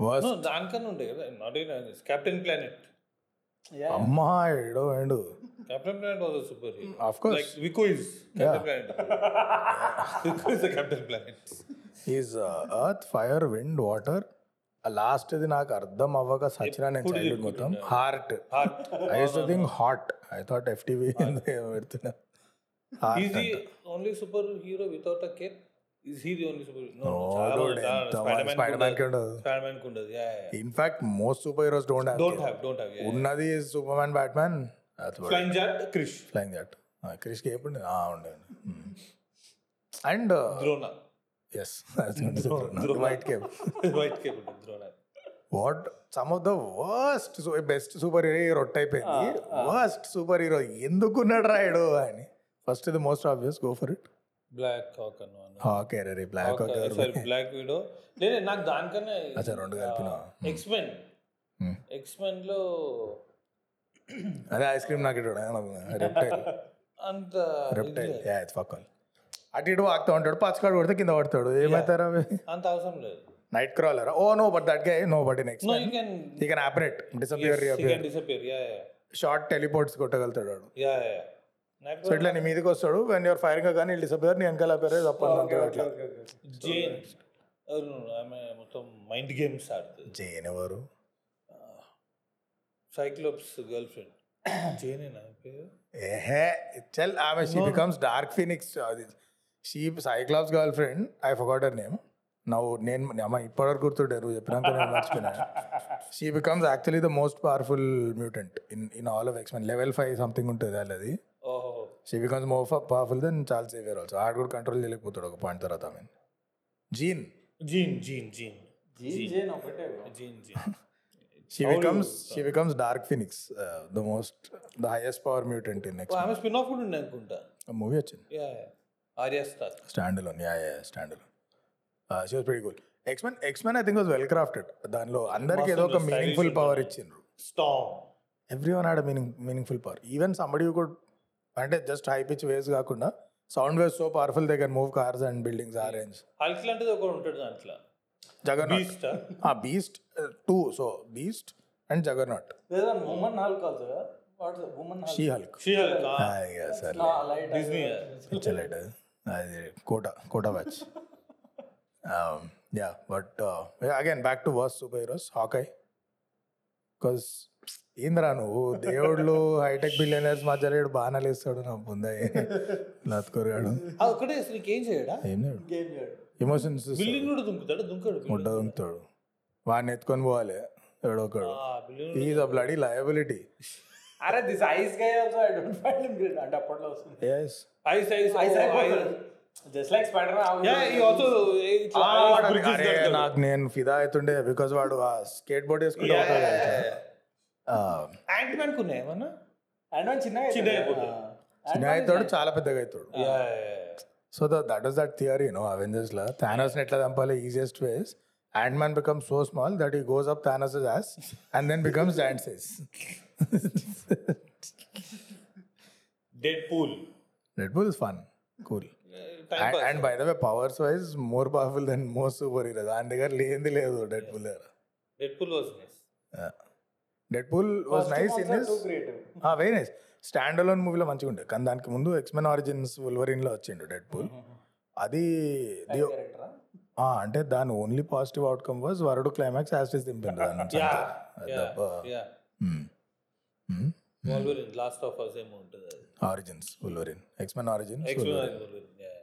వాస్ దానికన్నా ఉండే కదా. నాట్ కెప్టెన్ ప్లానెట్ అమ్మా ఏడో ఏండు Captain Planet was super hero of course like వికో is Captain Planet వికో is the Captain Planet is earth fire wind water last ఇది నాకు అర్థం అవ్వక సచిన నేను చైల్డ్హుడ్ మొత్తం. Heart I use think hot I thought FTV పెడుతున్నా. Is the only super hero without a in fact most super heroes don't don't have don't have ఉన్నది superman batman flying Jatt Krrish flying క్రిష్కి and Drona is white cape white cape ఉంటుంది Drona what some of the worst best super hero రొట్ అయిపోయింది. Worst super hero ఎందుకున్నాడు రాయడు అని. First ఇది most obvious go for it black cock అను హాకే రే black sorry black వీడో. లేదు నాకు దానికన్నా అచ్చా రెండు కలిపిన? ఎక్స్మెన్. ఎక్స్మెన్లో అదే ఐస్ క్రీమ్ నాకు రెప్టైల్ అంత రెప్టైల్ యా ఇట్స్ ఫక్ అటు ఇటు వాగుతూ ఉంటాడు పచ్చకాడు కొడితే కింద పడతాడు ఏమవుతారు అవి? అంత అవసరం లేదు. Nightcrawler oh no but that gay no but next no you can ఈ can operate disappear you can disappear yeah short teleports కొట్టగలుగుతాడు yeah yeah so ఇట్లా నీ మీదకి వస్తాడు. వెన్ యువర్ ఫైరింగ్ కానీ డిసపియర్ నీ వెనకాల పేరే అట్లా. జేన్ ఆమె మొత్తం మైండ్ గేమ్స్ ఆడుతుంది. జైన్ ఎవరు? సైక్లోప్స్ గర్ల్ ఫ్రెండ్ జేనేనా పేరు? ఏహే చల్ ఆమె షీ బికమ్స్ డార్క్ ఫినిక్స్ అది she Cyclops girlfriend I forgot her name నవ్వు నేను అమ్మ ఇప్పటివరకు గుర్తుండే నువ్వు చెప్పినాక నేను మర్చిపోయినా. She becomes actually the most powerful mutant in in all of X-Men level five something ఉంటుంది అది she becomes more powerful than Charles Xavier also ఆడు కూడా కంట్రోల్ చేయలేకపోతాడు ఒక పాయింట్ తర్వాత ఆమె Jean Jean Jean Jean Jean Jane ఒకటే. Jean Jean she becomes she becomes Dark Phoenix the most the highest power mutant in next ఆమె spin off కూడా ఉండే అనుకుంటా. మూవీ వచ్చింది. Yeah Arya star stand alone yeah yeah stand alone she was cool X-Men X-Men I think was well crafted దానిలో అందరికి ఏదో ఒక meaningful power ఇచ్చిండ్రు. స్టామ్ ఎవ్రీ వన్ ఆడ meaning meaningful power even somebody కూడా అంటే జస్ట్ హై పిచ్ వేవ్స్ కాకుండా sound waves so powerful they can move cars and buildings ఆ రేంజ్. హల్క్ లాంటిది ఒకటి ఉంటాడు దాంట్లో. జగన్ బీస్ట్ ఆ? Beast too so Beast and Jagan not లేదా ఉమెన్ హాల్ కాల్స్ కదా? Woman she Hulk. She Hulk సరే లైట్ డిజ్నీ పిచ్చలేట్ అది కోట కోట batch yeah but again back to verse super heroes Hawkeye because ఏంద్రా నువ్వు? దేవుళ్ళు హైటెక్ బిలియనర్స్ మధ్యలో ఈడు బాణాలు వేస్తాడు నా పొందాయి లత్కొరగాడు అసలు నీకేం చేయడా? ఏం చేయడు. ఎమోషన్స్ బిల్డింగ్ కూడా దుంకుతాడు? దుంకాడు ముడ్డ దుంకుతాడు. వాడిని ఎత్తుకొని పోవాలి. ఎవడొకడు ఈజ్ అ బ్లడీ లయబిలిటీ అరే this ice guy also I don't find him great. అంటే అప్పట్లో వస్తుంది. Yes ice ice ice just like spider Yeah, he also ఇట్లా bridges అరే కడతాడు. నాకు నేను ఫిదా అవుతుండే బికాస్ వాడు ఆ స్కేట్ బోర్డ్ వేసుకుంటే ఏమన్నా? చిన్న అవుతాడు is చాలా పెద్దగా అవుతాడు. So that was that theory no అవెంజర్స్లో Thanos ఎట్లా చంపాలి? Easiest ways Ant-Man become so small that he goes up Thanos ass and then becomes giant size Deadpool. Red bull is fun cool. And by the way powers wise more powerful than most super hero దాని దగ్గర లేనిది లేదు Deadpool దగ్గర Deadpool was nice. Deadpool was nice in creative. Very nice stand alone మూవీలో మంచిగా ఉండే కానీ దానికి ముందు ఎక్స్మెన్ ఆరిజిన్స్ ఉల్వరిన్లో వచ్చిండు డెడ్ పూల్ అది అంటే దాని ఓన్లీ పాజిటివ్ అవుట్కమ్ వాజ్ వరుడు క్లైమాక్స్ యాస్టిస్ దింపిండు దాని నుంచి ఏమో ఉంటుంది. Origins Wolverine X Men yeah.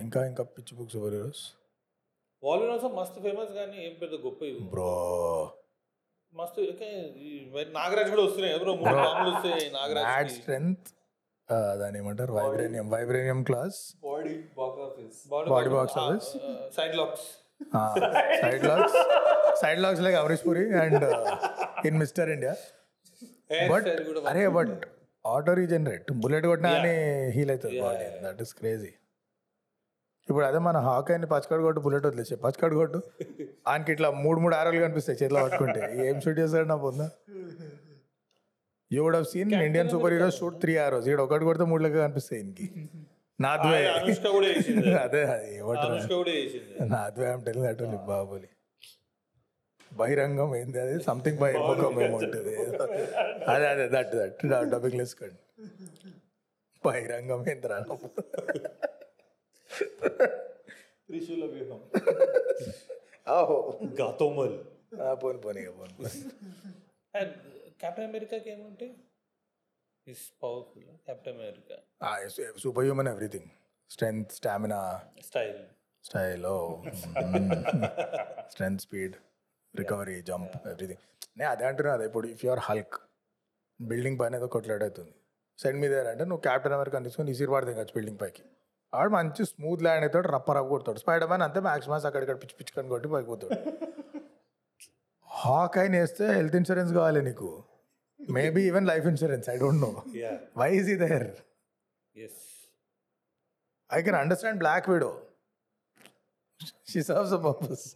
ఇంకా ఇంకా పిచ్చి book super heroes Wolverine also మస్తు ఫేమస్ కానీ ఏం పెద్ద గొప్ప ఇవి. బ్రో. మస్తు నాగరాజ్ కూడా వస్తున్నాయి బ్రో మూడు పాములు వస్తాయి నాగరాజ్ స్ట్రెంగ్త్ దాని ఏమంటారు? Vibranium vibranium claws Body box office. Body box office. Side locks side locks side locks like Amrish Puri and in Mister India but అరే బట్ ఆటో రీజనరేట్ బుల్లెట్ కొట్టినా అని హీల్ అవుతుంది బాడీ దట్ ఇస్ క్రేజీ ఇప్పుడు అదే మన హాకాయని పచ్చకడు కొట్టు bullet వదిలేసే. పచ్చకడు కొట్టు. ఆయనకి ఇట్లా మూడు మూడు ఆరోలు కనిపిస్తాయి చేతిలో పట్టుకుంటే. ఏం షూట్ చేస్తాడు నా పొందా you would seen Indian super heroes shoot three arrows ఇక్కడ ఒకటి కొడితే మూడు లెక్క కనిపిస్తాయి ఈయనకి. నాద్వే అదే నాద్వే ఐమ్ టెలింగ్ ఓన్లీ బాహుబలి బహిరంగం ఏంది అది? సంథింగ్ బహిర్ముఖం ఏమో ఉంటుంది అదే అదే దట్ దట్ డబ్బింగ్ లేసుకోండి బహిరంగం ఏంద్రా? త్రిశూల వ్యూహం. ఆహో గతోమల్ పోని పోనీ ఇక పోని పోనీ. అండ్ కెప్టెన్ అమెరికాకి ఏముంటాయి is powerful Captain America super human everything strength stamina style style strength speed recovery jump everything నేను అదే అంటున్నా అదే ఇప్పుడు ఇఫ్ యువర్ హల్క్ బిల్డింగ్ పైన ఏదో కొట్లాడవుతుంది సెండ్ మీద అంటే నువ్వు క్యాప్టెన్ అమెరికా తీసుకొని ఈసీర్ పడితే ఇంకా బిల్డింగ్ పైకి. ఆడు మంచి స్మూత్ ల్యాండ్ అవుతాడు రప్ప రప్ప కొడతాడు. స్పైడర్ మ్యాన్ అంతే మ్యాక్స్ మ్యాక్స్ అక్కడిక్కడ పిచ్చి పిచ్చుకొని కొట్టి పైకి పోతాడు హాక్ అయిన వేస్తే హెల్త్ ఇన్సూరెన్స్ కావాలి నీకు. Maybe even life insurance I don't know why is he there I can understand Black Widow she serves a purpose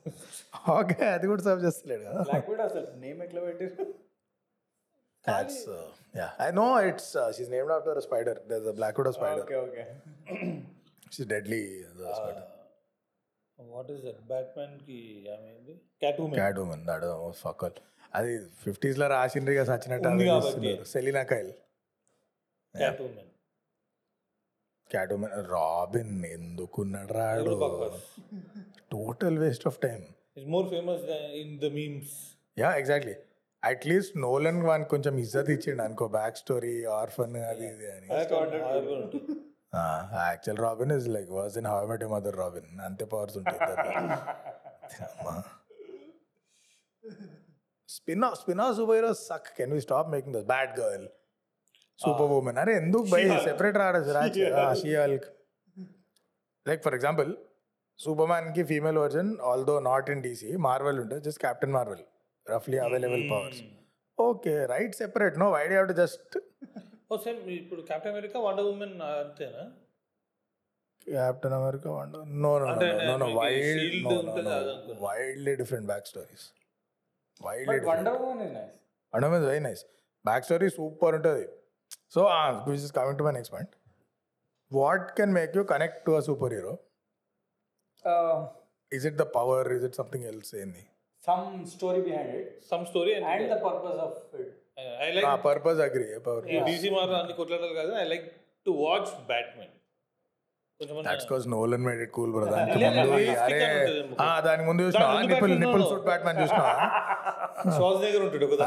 okay అది కూడా సర్వ్ చేస్తలేడు. కదా బ్లాక్ అసలు నేమ్ ఎట్లా పెట్టారు? That's uh, yeah. I know it's uh, she's named after a spider. There's a black widow spider. Okay okay The spider. What is that బ్యాట్మెన్కి ఆమె ఏంది Catwoman was oh, fuck all. అది ఫిఫ్టీస్లో రాసిండ్రు ఇక సచ్చినట్టు. Selina Kyle Catwoman Catwoman Robin ఎందుకున్నాడు రాడు total waste of time is more famous in the memes yeah exactly at least Nolan వానికి కొంచెం ఇజ్జత్ ఇచ్చిండు అనుకో బ్యాక్ స్టోరీ ఆర్ఫన్ అది ఇది అని. Actual Robin is like was in how met mother Robin అంతే పవర్స్ ఉంటాయి spin spin off super hero suck can we stop making this bad girl super woman అరే ఎందుకు బై సెపరేట్ రాడచ్చు షియాల్క్ like for example super మ్యాన్కి female version although not in DC Marvel ఉంటుంది just Captain Marvel రఫ్లీ available powers okay right separate no idea to just oh same ఇప్పుడు Captain America wonder women అంతేనా? Captain America no no no no wild no no. Wildly different back stories wildly different Wonder Woman is nice and is very nice back story super ఉంటుంది. So which is coming to my next point what can make you connect to a super hero is it the power is it something else ఏంది some story behind it some story and the purpose of it I like purpose agree power DC మార్ అన్ని కొట్లాడాలి కాదు I like to watch Batman that's cause Nolan made it cool bro దానికి లేదు, ముందు చూసిన దాని nipple Batman nipple. Suit Batman చూసిన శ్వాస దగ్గర ఉంటాడు ఒక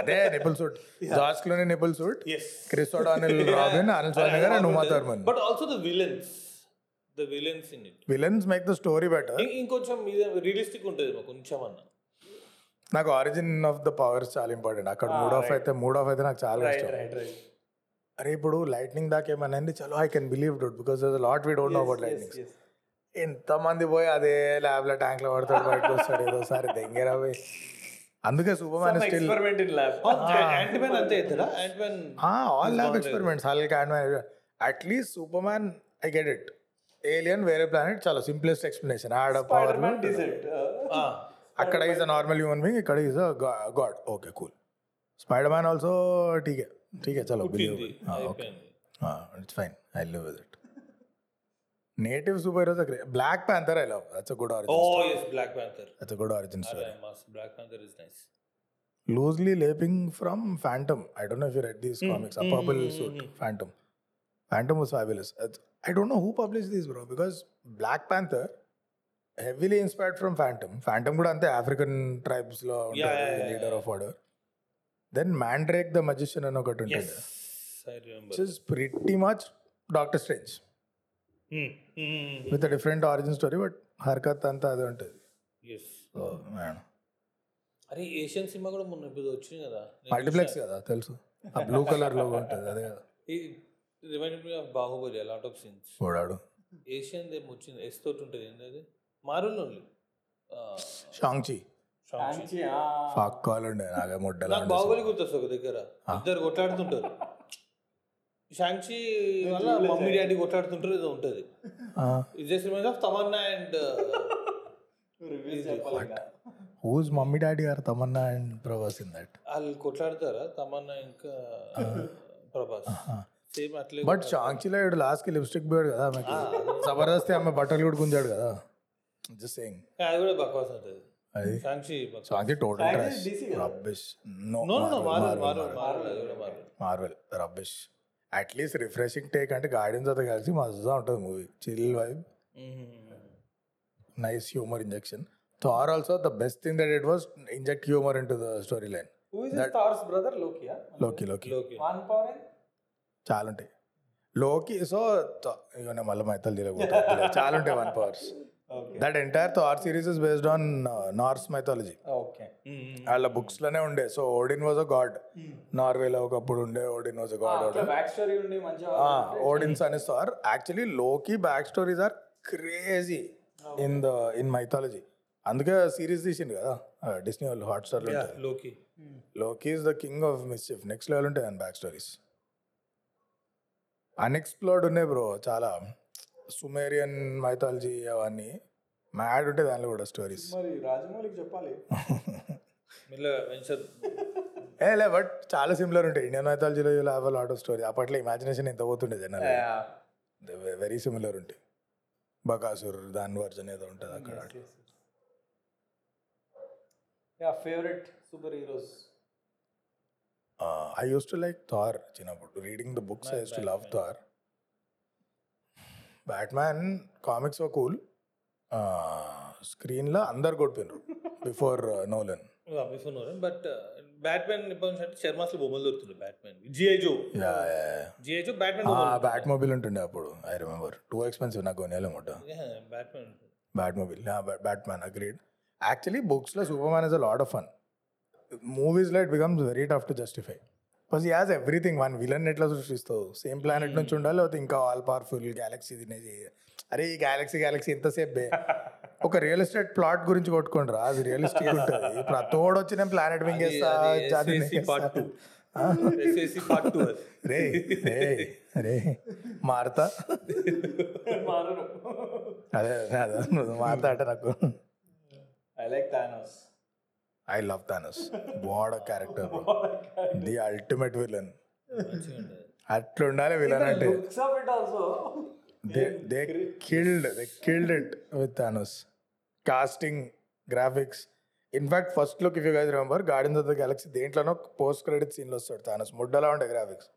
అదే nipple suit George Clooney nipple suit Chris O'Donnell Robin Arnold Schwarzenegger and Uma Thurman but also the villains the villains in it villains make the story better ఇంకొంచెం realistic ఉంటుంది కొంచెం అన్న నాకు ఆరిజిన్ ఆఫ్ ద పవర్స్ చాలా important. అక్కడ mood off అయితే mood off అయితే నాకు చాలా ఇష్టం అరే ఇప్పుడు లైట్నింగ్ దాకా ఏమన్నా చలో I can believe doubt because lot we don't know about lightning ఎంతమంది పోయి అదే ల్యాబ్లో ట్యాంక్లో పడతాడు బయటకు వస్తాడు ఏదోసారి దెంగేరా పోయి. అందుకే Superman still experiment in lab Ant-Man అంతే అవుతారా Ant-Man all lab experiments Hulk and at least Superman I get it alien వేరే ప్లానెట్ చాలా సింప్లెస్ట్ ఎక్స్ప్లెనేషన్ ఆడ పవర్ అక్కడ is a normal human being ఇక్కడ is a god okay cool Spider-Man also ఠీకే ఠీకే చలో okay it's fine I live with it native super heroes Black Panther I love that's a good oh origin yes Black Panther that's a good origin story Black Panther is nice loosely laping from Phantom. I don't know if you read these comics. A purple suit, Phantom. Phantom was fabulous. It's- I don't know who published these, bro, because Black Heavily inspired from Phantom. Phantom కూడా అంతే African ట్రైబ్స్లో leader of order then Mandrake the magician అని ఒకటి ఉంటుంది. Pretty much Doctor Strange with different origin story but హర్కత్ అంతా అదే ఉంటుంది. అరే Asian cinema కూడా మొన్న ఇప్పుడు వచ్చింది కదా? మల్టీప్లెక్స్ కదా తెలుసు. ఆ బ్లూ కలర్లో ఉంటుంది అదే కదా. Remind me of Baahubali lot of scenes Asian ఏమో వచ్చింది ఎస్ తోటి ఉంటుంది ఏంది అది? మారుల్ ఓన్లీ షాంగ్చి ఫాక్ కాల్ ఉండే నాగే ముడ్డల నాకు బాహుబలి గుర్తొస్తుంది ఒక దగ్గర. ఇద్దరు కొట్లాడుతుంటారు. షాంక్షి వల్ల మమ్మీ డాడీ కొట్లాడుతుంటారు ఏదో ఉంటుంది. Of Tamannaah and whose mummy daddy are Tamannaah and Prabhas in that. వాళ్ళు కొట్లాడతారా? తమన్నా ఇంకా ప్రభాస్. సేమ్ అట్లే బట్ షాంగ్చిలో ఇడు లాస్ట్కి లిప్స్టిక్ పోయాడు కదా ఆమెకి. జబర్దస్త్ ఆమె బట్టలు కూడా గుంజాడు కదా. జస్ట్ సేయింగ్ అది కూడా బక్వాస్ ఉంటుంది అది. షాంక్షి Shang Chi total? Rubbish no no no మారు మారు మారు అది కూడా మారు Marvel rubbish at least refreshing take అంటే గార్డెన్స్ అంతా కలిసి మజా ఉంటుంది movie chill vibe nice humour injection Thor also the best thing that it was inject humour in to the story line stars brother లోకియా Loki Loki చాలా ఉంటాయి లోకి so మళ్ళీ మైతలు తిరగబోతా చాలా ఉంటాయి one powers that entire Thor series is based on Norse mythology okay వాళ్ళ బుక్స్లోనే ఉండే so Odin was a god నార్వేలో ఒకప్పుడు ఉండే Odin was a god Odin's అని sir actually Loki back stories are crazy in the in mythology అందుకే series తీసిండు కదా. Disney వాళ్ళు Hotstar. Loki Loki is the king of mischief next level ఉంటాయి back stories unexplored ఉన్నాయి bro చాలా. Sumerian mythology అవన్నీ. Mad ఉంటాయి దానిలో కూడా స్టోరీస్ మరి రాజమౌళికి చెప్పాలి. ఏ లే బట్ చాలా సిమిలర్ ఉంటాయి. ఇండియన్ మైథాలజీలో హ్యావ్ లాట్ ఆఫ్ స్టోరీ అప్పట్లో ఇమాజినేషన్ ఎంత పోతుండే జనాలు? వెరీ సిమిలర్ ఉంటాయి. బకాసుర్ దాని వర్జన్ ఏదో ఉంటుంది అక్కడ. Yeah favourite super heroes I use to like Thor చిన్నప్పుడు. Reading the books I use to love Thor Batman comics cool స్క్రీన్లో అందరు కొట్టిపోయినారు before Nolan before but Batman ఇప్పటి నుంచి అంటే శర్మాస్లో బొమ్మలు దొరుకుతుంది Batman GI Joe GI Joe Batman bat mobile ఉంటుండే అప్పుడు ఐ రిమెంబర్ టూ ఎక్స్పెన్సివ్ నాకు కొనేలేమట Batman bat mobile Batman agreed actually బుక్స్లో super man is a lot of fun మూవీస్లో it becomes very tough to justify because he has everything one villain ఎట్లా సృష్టిస్తావు? Same planet నుంచి ఉండాలి లేకపోతే ఇంకా all powerful Galaxy తినేది అరే ఈ గ్యాలక్సీ గ్యాలక్సీ ఎంతసేపు బే? ఒక రియల్ ఎస్టేట్ ప్లాట్ గురించి కొట్టుకోండి రా. అది రియలిస్టిక్ ఉంటుంది. ఇప్పుడు ఆ తోడు వచ్చి నేను ప్లానెట్ మింగేస్తా రే రే రే. మారుతా? అదే అదే మారుతా అంటే నాకు. I like Thanos I love Thanos what character the ultimate villain అట్లా ఉండాలి విలన్ అంటే. They they killed they killed it with Thanos casting graphics in fact first look if you guys remember Guardians of the Galaxy దేంట్లోనో post credit సీన్లో వస్తాడు Thanos ముడ్డలా ఉండే graphics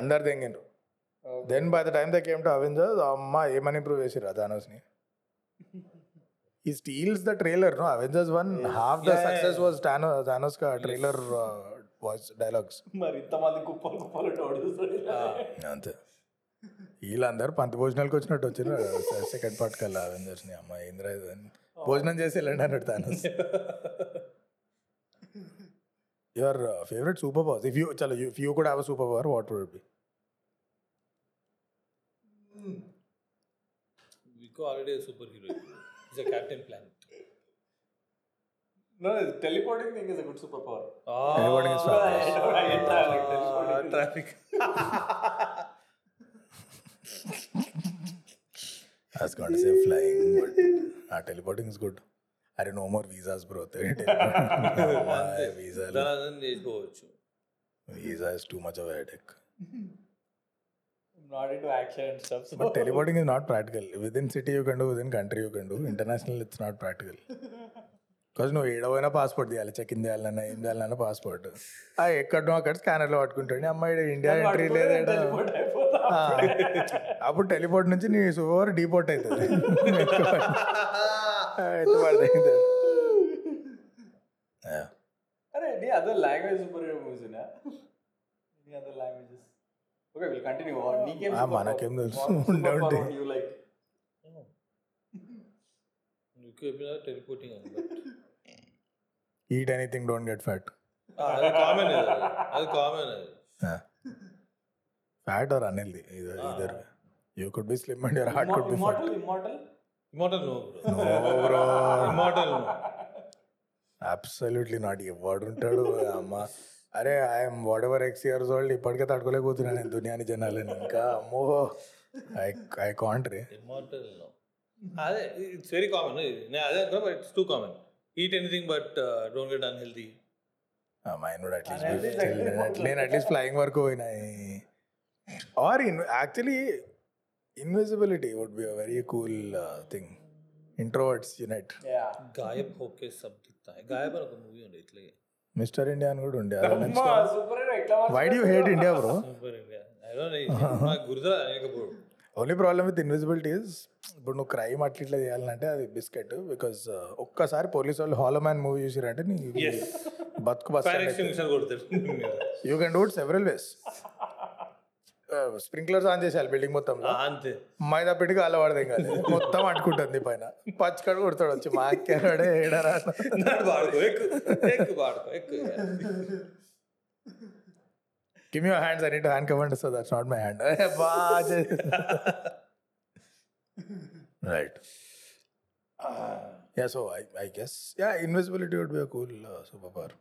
అందరు తెంగిండ్రు then by the time the came to Avengers అమ్మ ఏమని improve చేసిరా థానస్ని he steals the trailer no Avengers one half the success was Thanos Thanos కా trailer voice dialogues మరి ఇంతమంది కుప్పలు కుప్పలు అంతే. వీళ్ళందరూ పంత భోజనాలకు వచ్చినట్టు వచ్చారు సెకండ్ పార్ట్ కల్లా అవెంజర్స్ని అమ్మ ఏంద్రా ఇది? అని. భోజనం చేసి వెళ్ళండి అన్నట్టు Thanos your favourite super powers if you చలో ఇఫ్ యూ కూడా have super power what would be మీకు already super hero Is a captain plan No, teleporting thing is a good superpower. Teleporting is traffic I was going to say flying, but uh, teleporting is good. అరే no more visas bro visa దాని చేసుకోవచ్చు visa is too much of headache I'm not into action and stuff. So. But teleporting is not practical within city you can do within country you can do international it's not practical because నువ్వు ఏడవైనా passport తీయాలి. Check in చేయాలన్నా ఏం చేయాలన్నా passport ఆ ఎక్కడ నువ్వు అక్కడ స్కానర్లో పట్టుకుంటాడు. అమ్మాయి ఇండియా ఎంట్రీ లేదు అప్పుడు. టెలిపోర్ట్ నుంచి నీ సూపర్ డీపోర్ట్ అవుతుంది అరే నీ other language super hero movies నీ other languages okay will continue నీకేం మనకేం తెలుసు. ఉండే ఉంటే. యూ లైక్ మీకు చెప్పిన టెలిపోర్టింగ్ అని eat anything don't get fat అది కామన్ అది. కామన్ అది. ఫ్యాట్ ఆర్ అనిల్ది ఇదర్ either you could be slim and your heart could be fat immortal immortal no bro no bro immortal no absolutely not ఎవడు ఉంటాడు అమ్మ. అరే I'm whatever X years old ఇప్పటికే తట్టుకోలేకపోతున్నాను నేను దునియాని జనాలని ఇంకా అమ్మో ఐ ఐ కాంట్ రే ఇమోటల్ నో అదే ఇట్స్ వెరీ కామన్ నేను అదే అనుకున్నా but it's too common eat anything but don't get unhealthy mind కూడా Unhealthy. At least like remote నేను అట్లీస్ట్ ఫ్లయింగ్ వరకు పోయినాయి or in actually invisibility would be a very cool thing introverts unite yeah గాయబ్ హోకే సబ్ దిక్తా హై గాయబ్ అని ఒక మూవీ ఉంది ఇట్లా మిస్టర్ ఇండియా అని కూడా ఉండే. Why do hate India. Bro only problem with invisibility is ఇప్పుడు నువ్వు క్రైమ్ అట్లా ఇట్లా చేయాలంటే అది బిస్కెట్ బికాస్ ఒక్కసారి పోలీస్ వాళ్ళు హాలో మ్యాన్ మూవీ చూసిరంటే నీ బతుకు bus you can do it several ways sprinklers on చేసేయాలి బిల్డింగ్ మొత్తం అంతే. మైదా పిండి కాల పడదేం కాదు. మొత్తం అంటుకుంటుంది పైన. పచ్చికడు కొడతాడు వచ్చి మా అక్కాడే ఏడరా నాడు వాడుకో ఎక్కు ఎక్కు వాడుకో ఎక్కు. Give your hands I need to hand command so that's not my hand right yeah so I I guess yeah invisibility would be a cool super power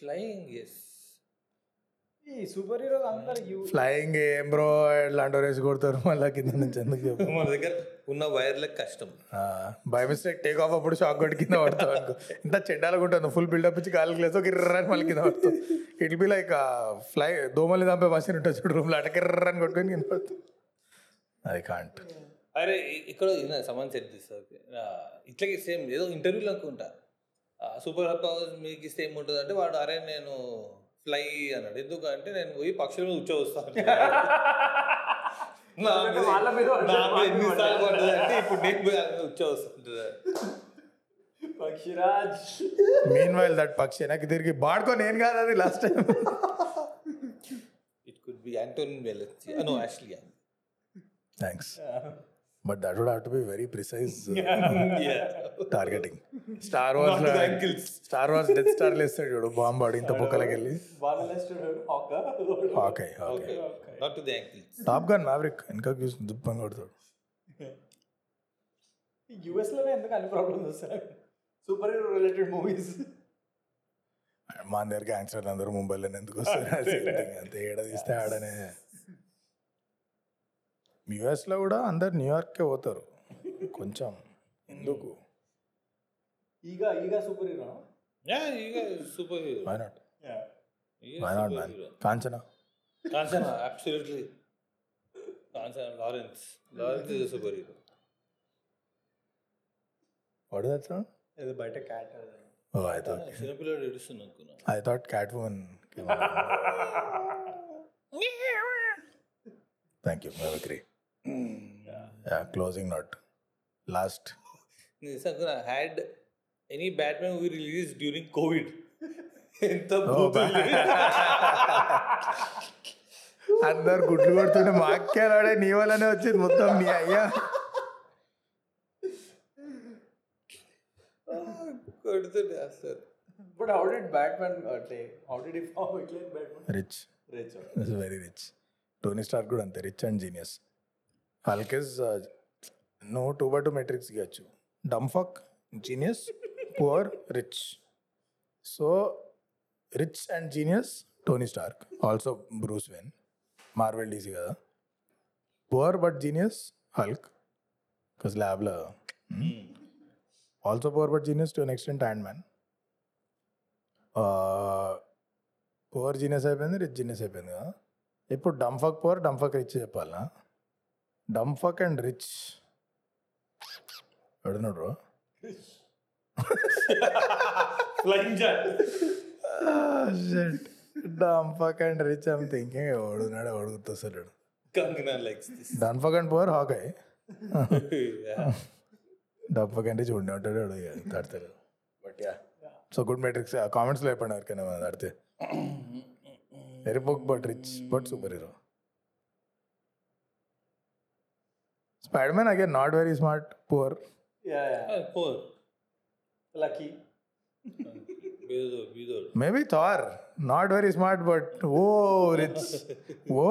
flying yes super hero అందరు flying ఏం bro ఇలాంటి రేసి కొడతారు. మళ్ళీ కింద నుంచి ఎందుకు చెప్పు? మన దగ్గర ఉన్న వైర్లకు కష్టం. బై మిస్టేక్ టేక్ ఆఫ్ అప్పుడు షాక్ కొట్టి కింద పడతావు అనుకో. ఇంత చెడ్డాలకు ఉంటుంది ఫుల్ బిల్డప్ ఇచ్చి గాలికి లేదో గిర్రని మళ్ళీ కింద పడతావు. ఇట్ బి లైక్ ఫ్లై దోమల్ని చంపే మషిన్ ఉంటుంది చూడు రూమ్లో అట గిర్రని కొట్టుకొని కింద పడతావు. అది కాంట్ అరే ఇక్కడ సమాన్ సెట్ తీస్తారు ఇట్లాగే సేమ్ ఏదో ఇంటర్వ్యూలో అనుకుంటా సూపర్ పవర్స్ మీకు ఇస్తే ఏముంటుంది అంటే వాడు అరే నేను ఫ్లై అన్నాడు. ఎందుకంటే నేను పోయి పక్షుల మీద ఉచ్చ వస్తాను నా మీద- ఎన్నిసార్లు పడ్డది అంటే ఇప్పుడు నేను పోయి పక్షిరాజ్. మీన్ వైల్ దట్ పక్షి నాకు తిరిగి బాడుకో నేను కాదు అది last time it could be యాంటోనిన్ వెలెన్సీ no actually thanks but that would have to be very precise targeting star Not to the Wars. Star Wars Death Star లేస్తాడు చూడు బాంబ్ వాడు ఇంత పొక్కలకి వెళ్ళి. Okay okay Top Gun Maverick వెనక చూసి దుప్పని కొడతాడు. యుఎస్లోనే ఎందుకు అన్ని ప్రాబ్లమ్స్ వస్తాయి? సూపర్ హీరో రిలేటెడ్ మూవీస్ మా దగ్గర గ్యాంగ్స్టర్లు అందరూ ముంబైలో ఎందుకు వస్తారు. అంతే ఏడ తీస్తే ఆడనే. యుఎస్లో కూడా అందరు న్యూయార్క్కే పోతారు. కొంచెం ఎందుకు? Eega Eega super hero yeah Eega super hero. Why not why not man Kanchana? Kanchana absolutely Kanchana Lawrence. Lawrence is super hero. What that song ఏదో బయట క్యాట్ ఓ ఐ థాట్ చిన్నపిల్లడు ఏడుస్తుంది అనుకున్నా. I thought cat woman thank you మెమక్రీ yeah closing not last నిజంగా had any Batman movie release during Covid ఎంత Oh, బూతులు. అందరు గుడ్లు కొడుతుంటే మా అక్కాడే నీ వల్లనే వచ్చింది మొత్తం నీ అయ్యా కొడుతుండే అసలు బట్ హౌ డిడ్ బ్యాట్మెన్ అంటే హౌ డిడ్ హీ ఫామ్ ఇట్లా Batman rich rich is very rich Tony Stark కూడా అంతే రిచ్ అండ్ జీనియస్ హల్క్ నువ్వు టూ బై టూ మెట్రిక్స్ ఇవ్వచ్చు dumbfuck genius poor rich. So rich and genius Tony Stark. Also Bruce Wayne. Marvel DC కదా. Poor but genius Hulk. Because ల్యాబ్లో also poor but genius to an extent Ant Man. Poor genius అయిపోయింది rich genius అయిపోయింది కదా. ఇప్పుడు డంఫక్ poor డంఫక్ rich చెప్పాలనా dumbfuck and rich Jat dumbfuck and rich I'm thinking ఎవడున్నాడు ఎవడు గుర్తొస్తాడు Kangana likes this dumbfuck and poor Hawkeye dumbfuck and rich ఉండే ఉంటాడు తడతాడు. But yeah so good matrix కామెంట్స్లో చెప్పండి ఎవరికైనా తడితే. Very book but rich but super hero Spider again not very smart poor yeah yeah poor lucky బీదో బీదోడు maybe Thor not very smart but oh rich oh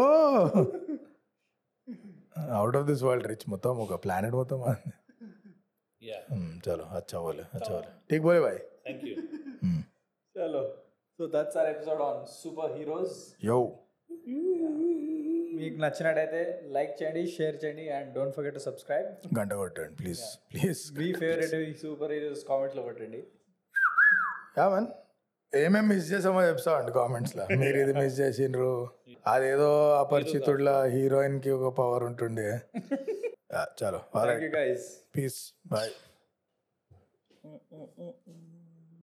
out of this world rich మొత్తం ఒక planet మొత్తం మాది. Yeah Hmm, చలో అచ్చా బోలే అచ్చా బోలే ఠీక్ బోలే భాయ్ thank you చలో so that's our episode on superheroes yo మీకు నచ్చినట్టయితే లైక్ చేయండి షేర్ చేయండి and don't forget to subscribe. గంట కొట్టండి ప్లీజ్ ప్లీజ్. మీ ఫేవరెట్ సూపర్ హీరోస్ కామెంట్లో పెట్టండి యా మన్ ఏమేమి మిస్ చేసామో చెప్తా అండి కామెంట్స్లో మీరు ఇది మిస్ చేసిండ్రు. అదేదో అపరిచితుడ్ల హీరోయిన్కి ఒక పవర్ ఉంటుండే. చలో. Piece bye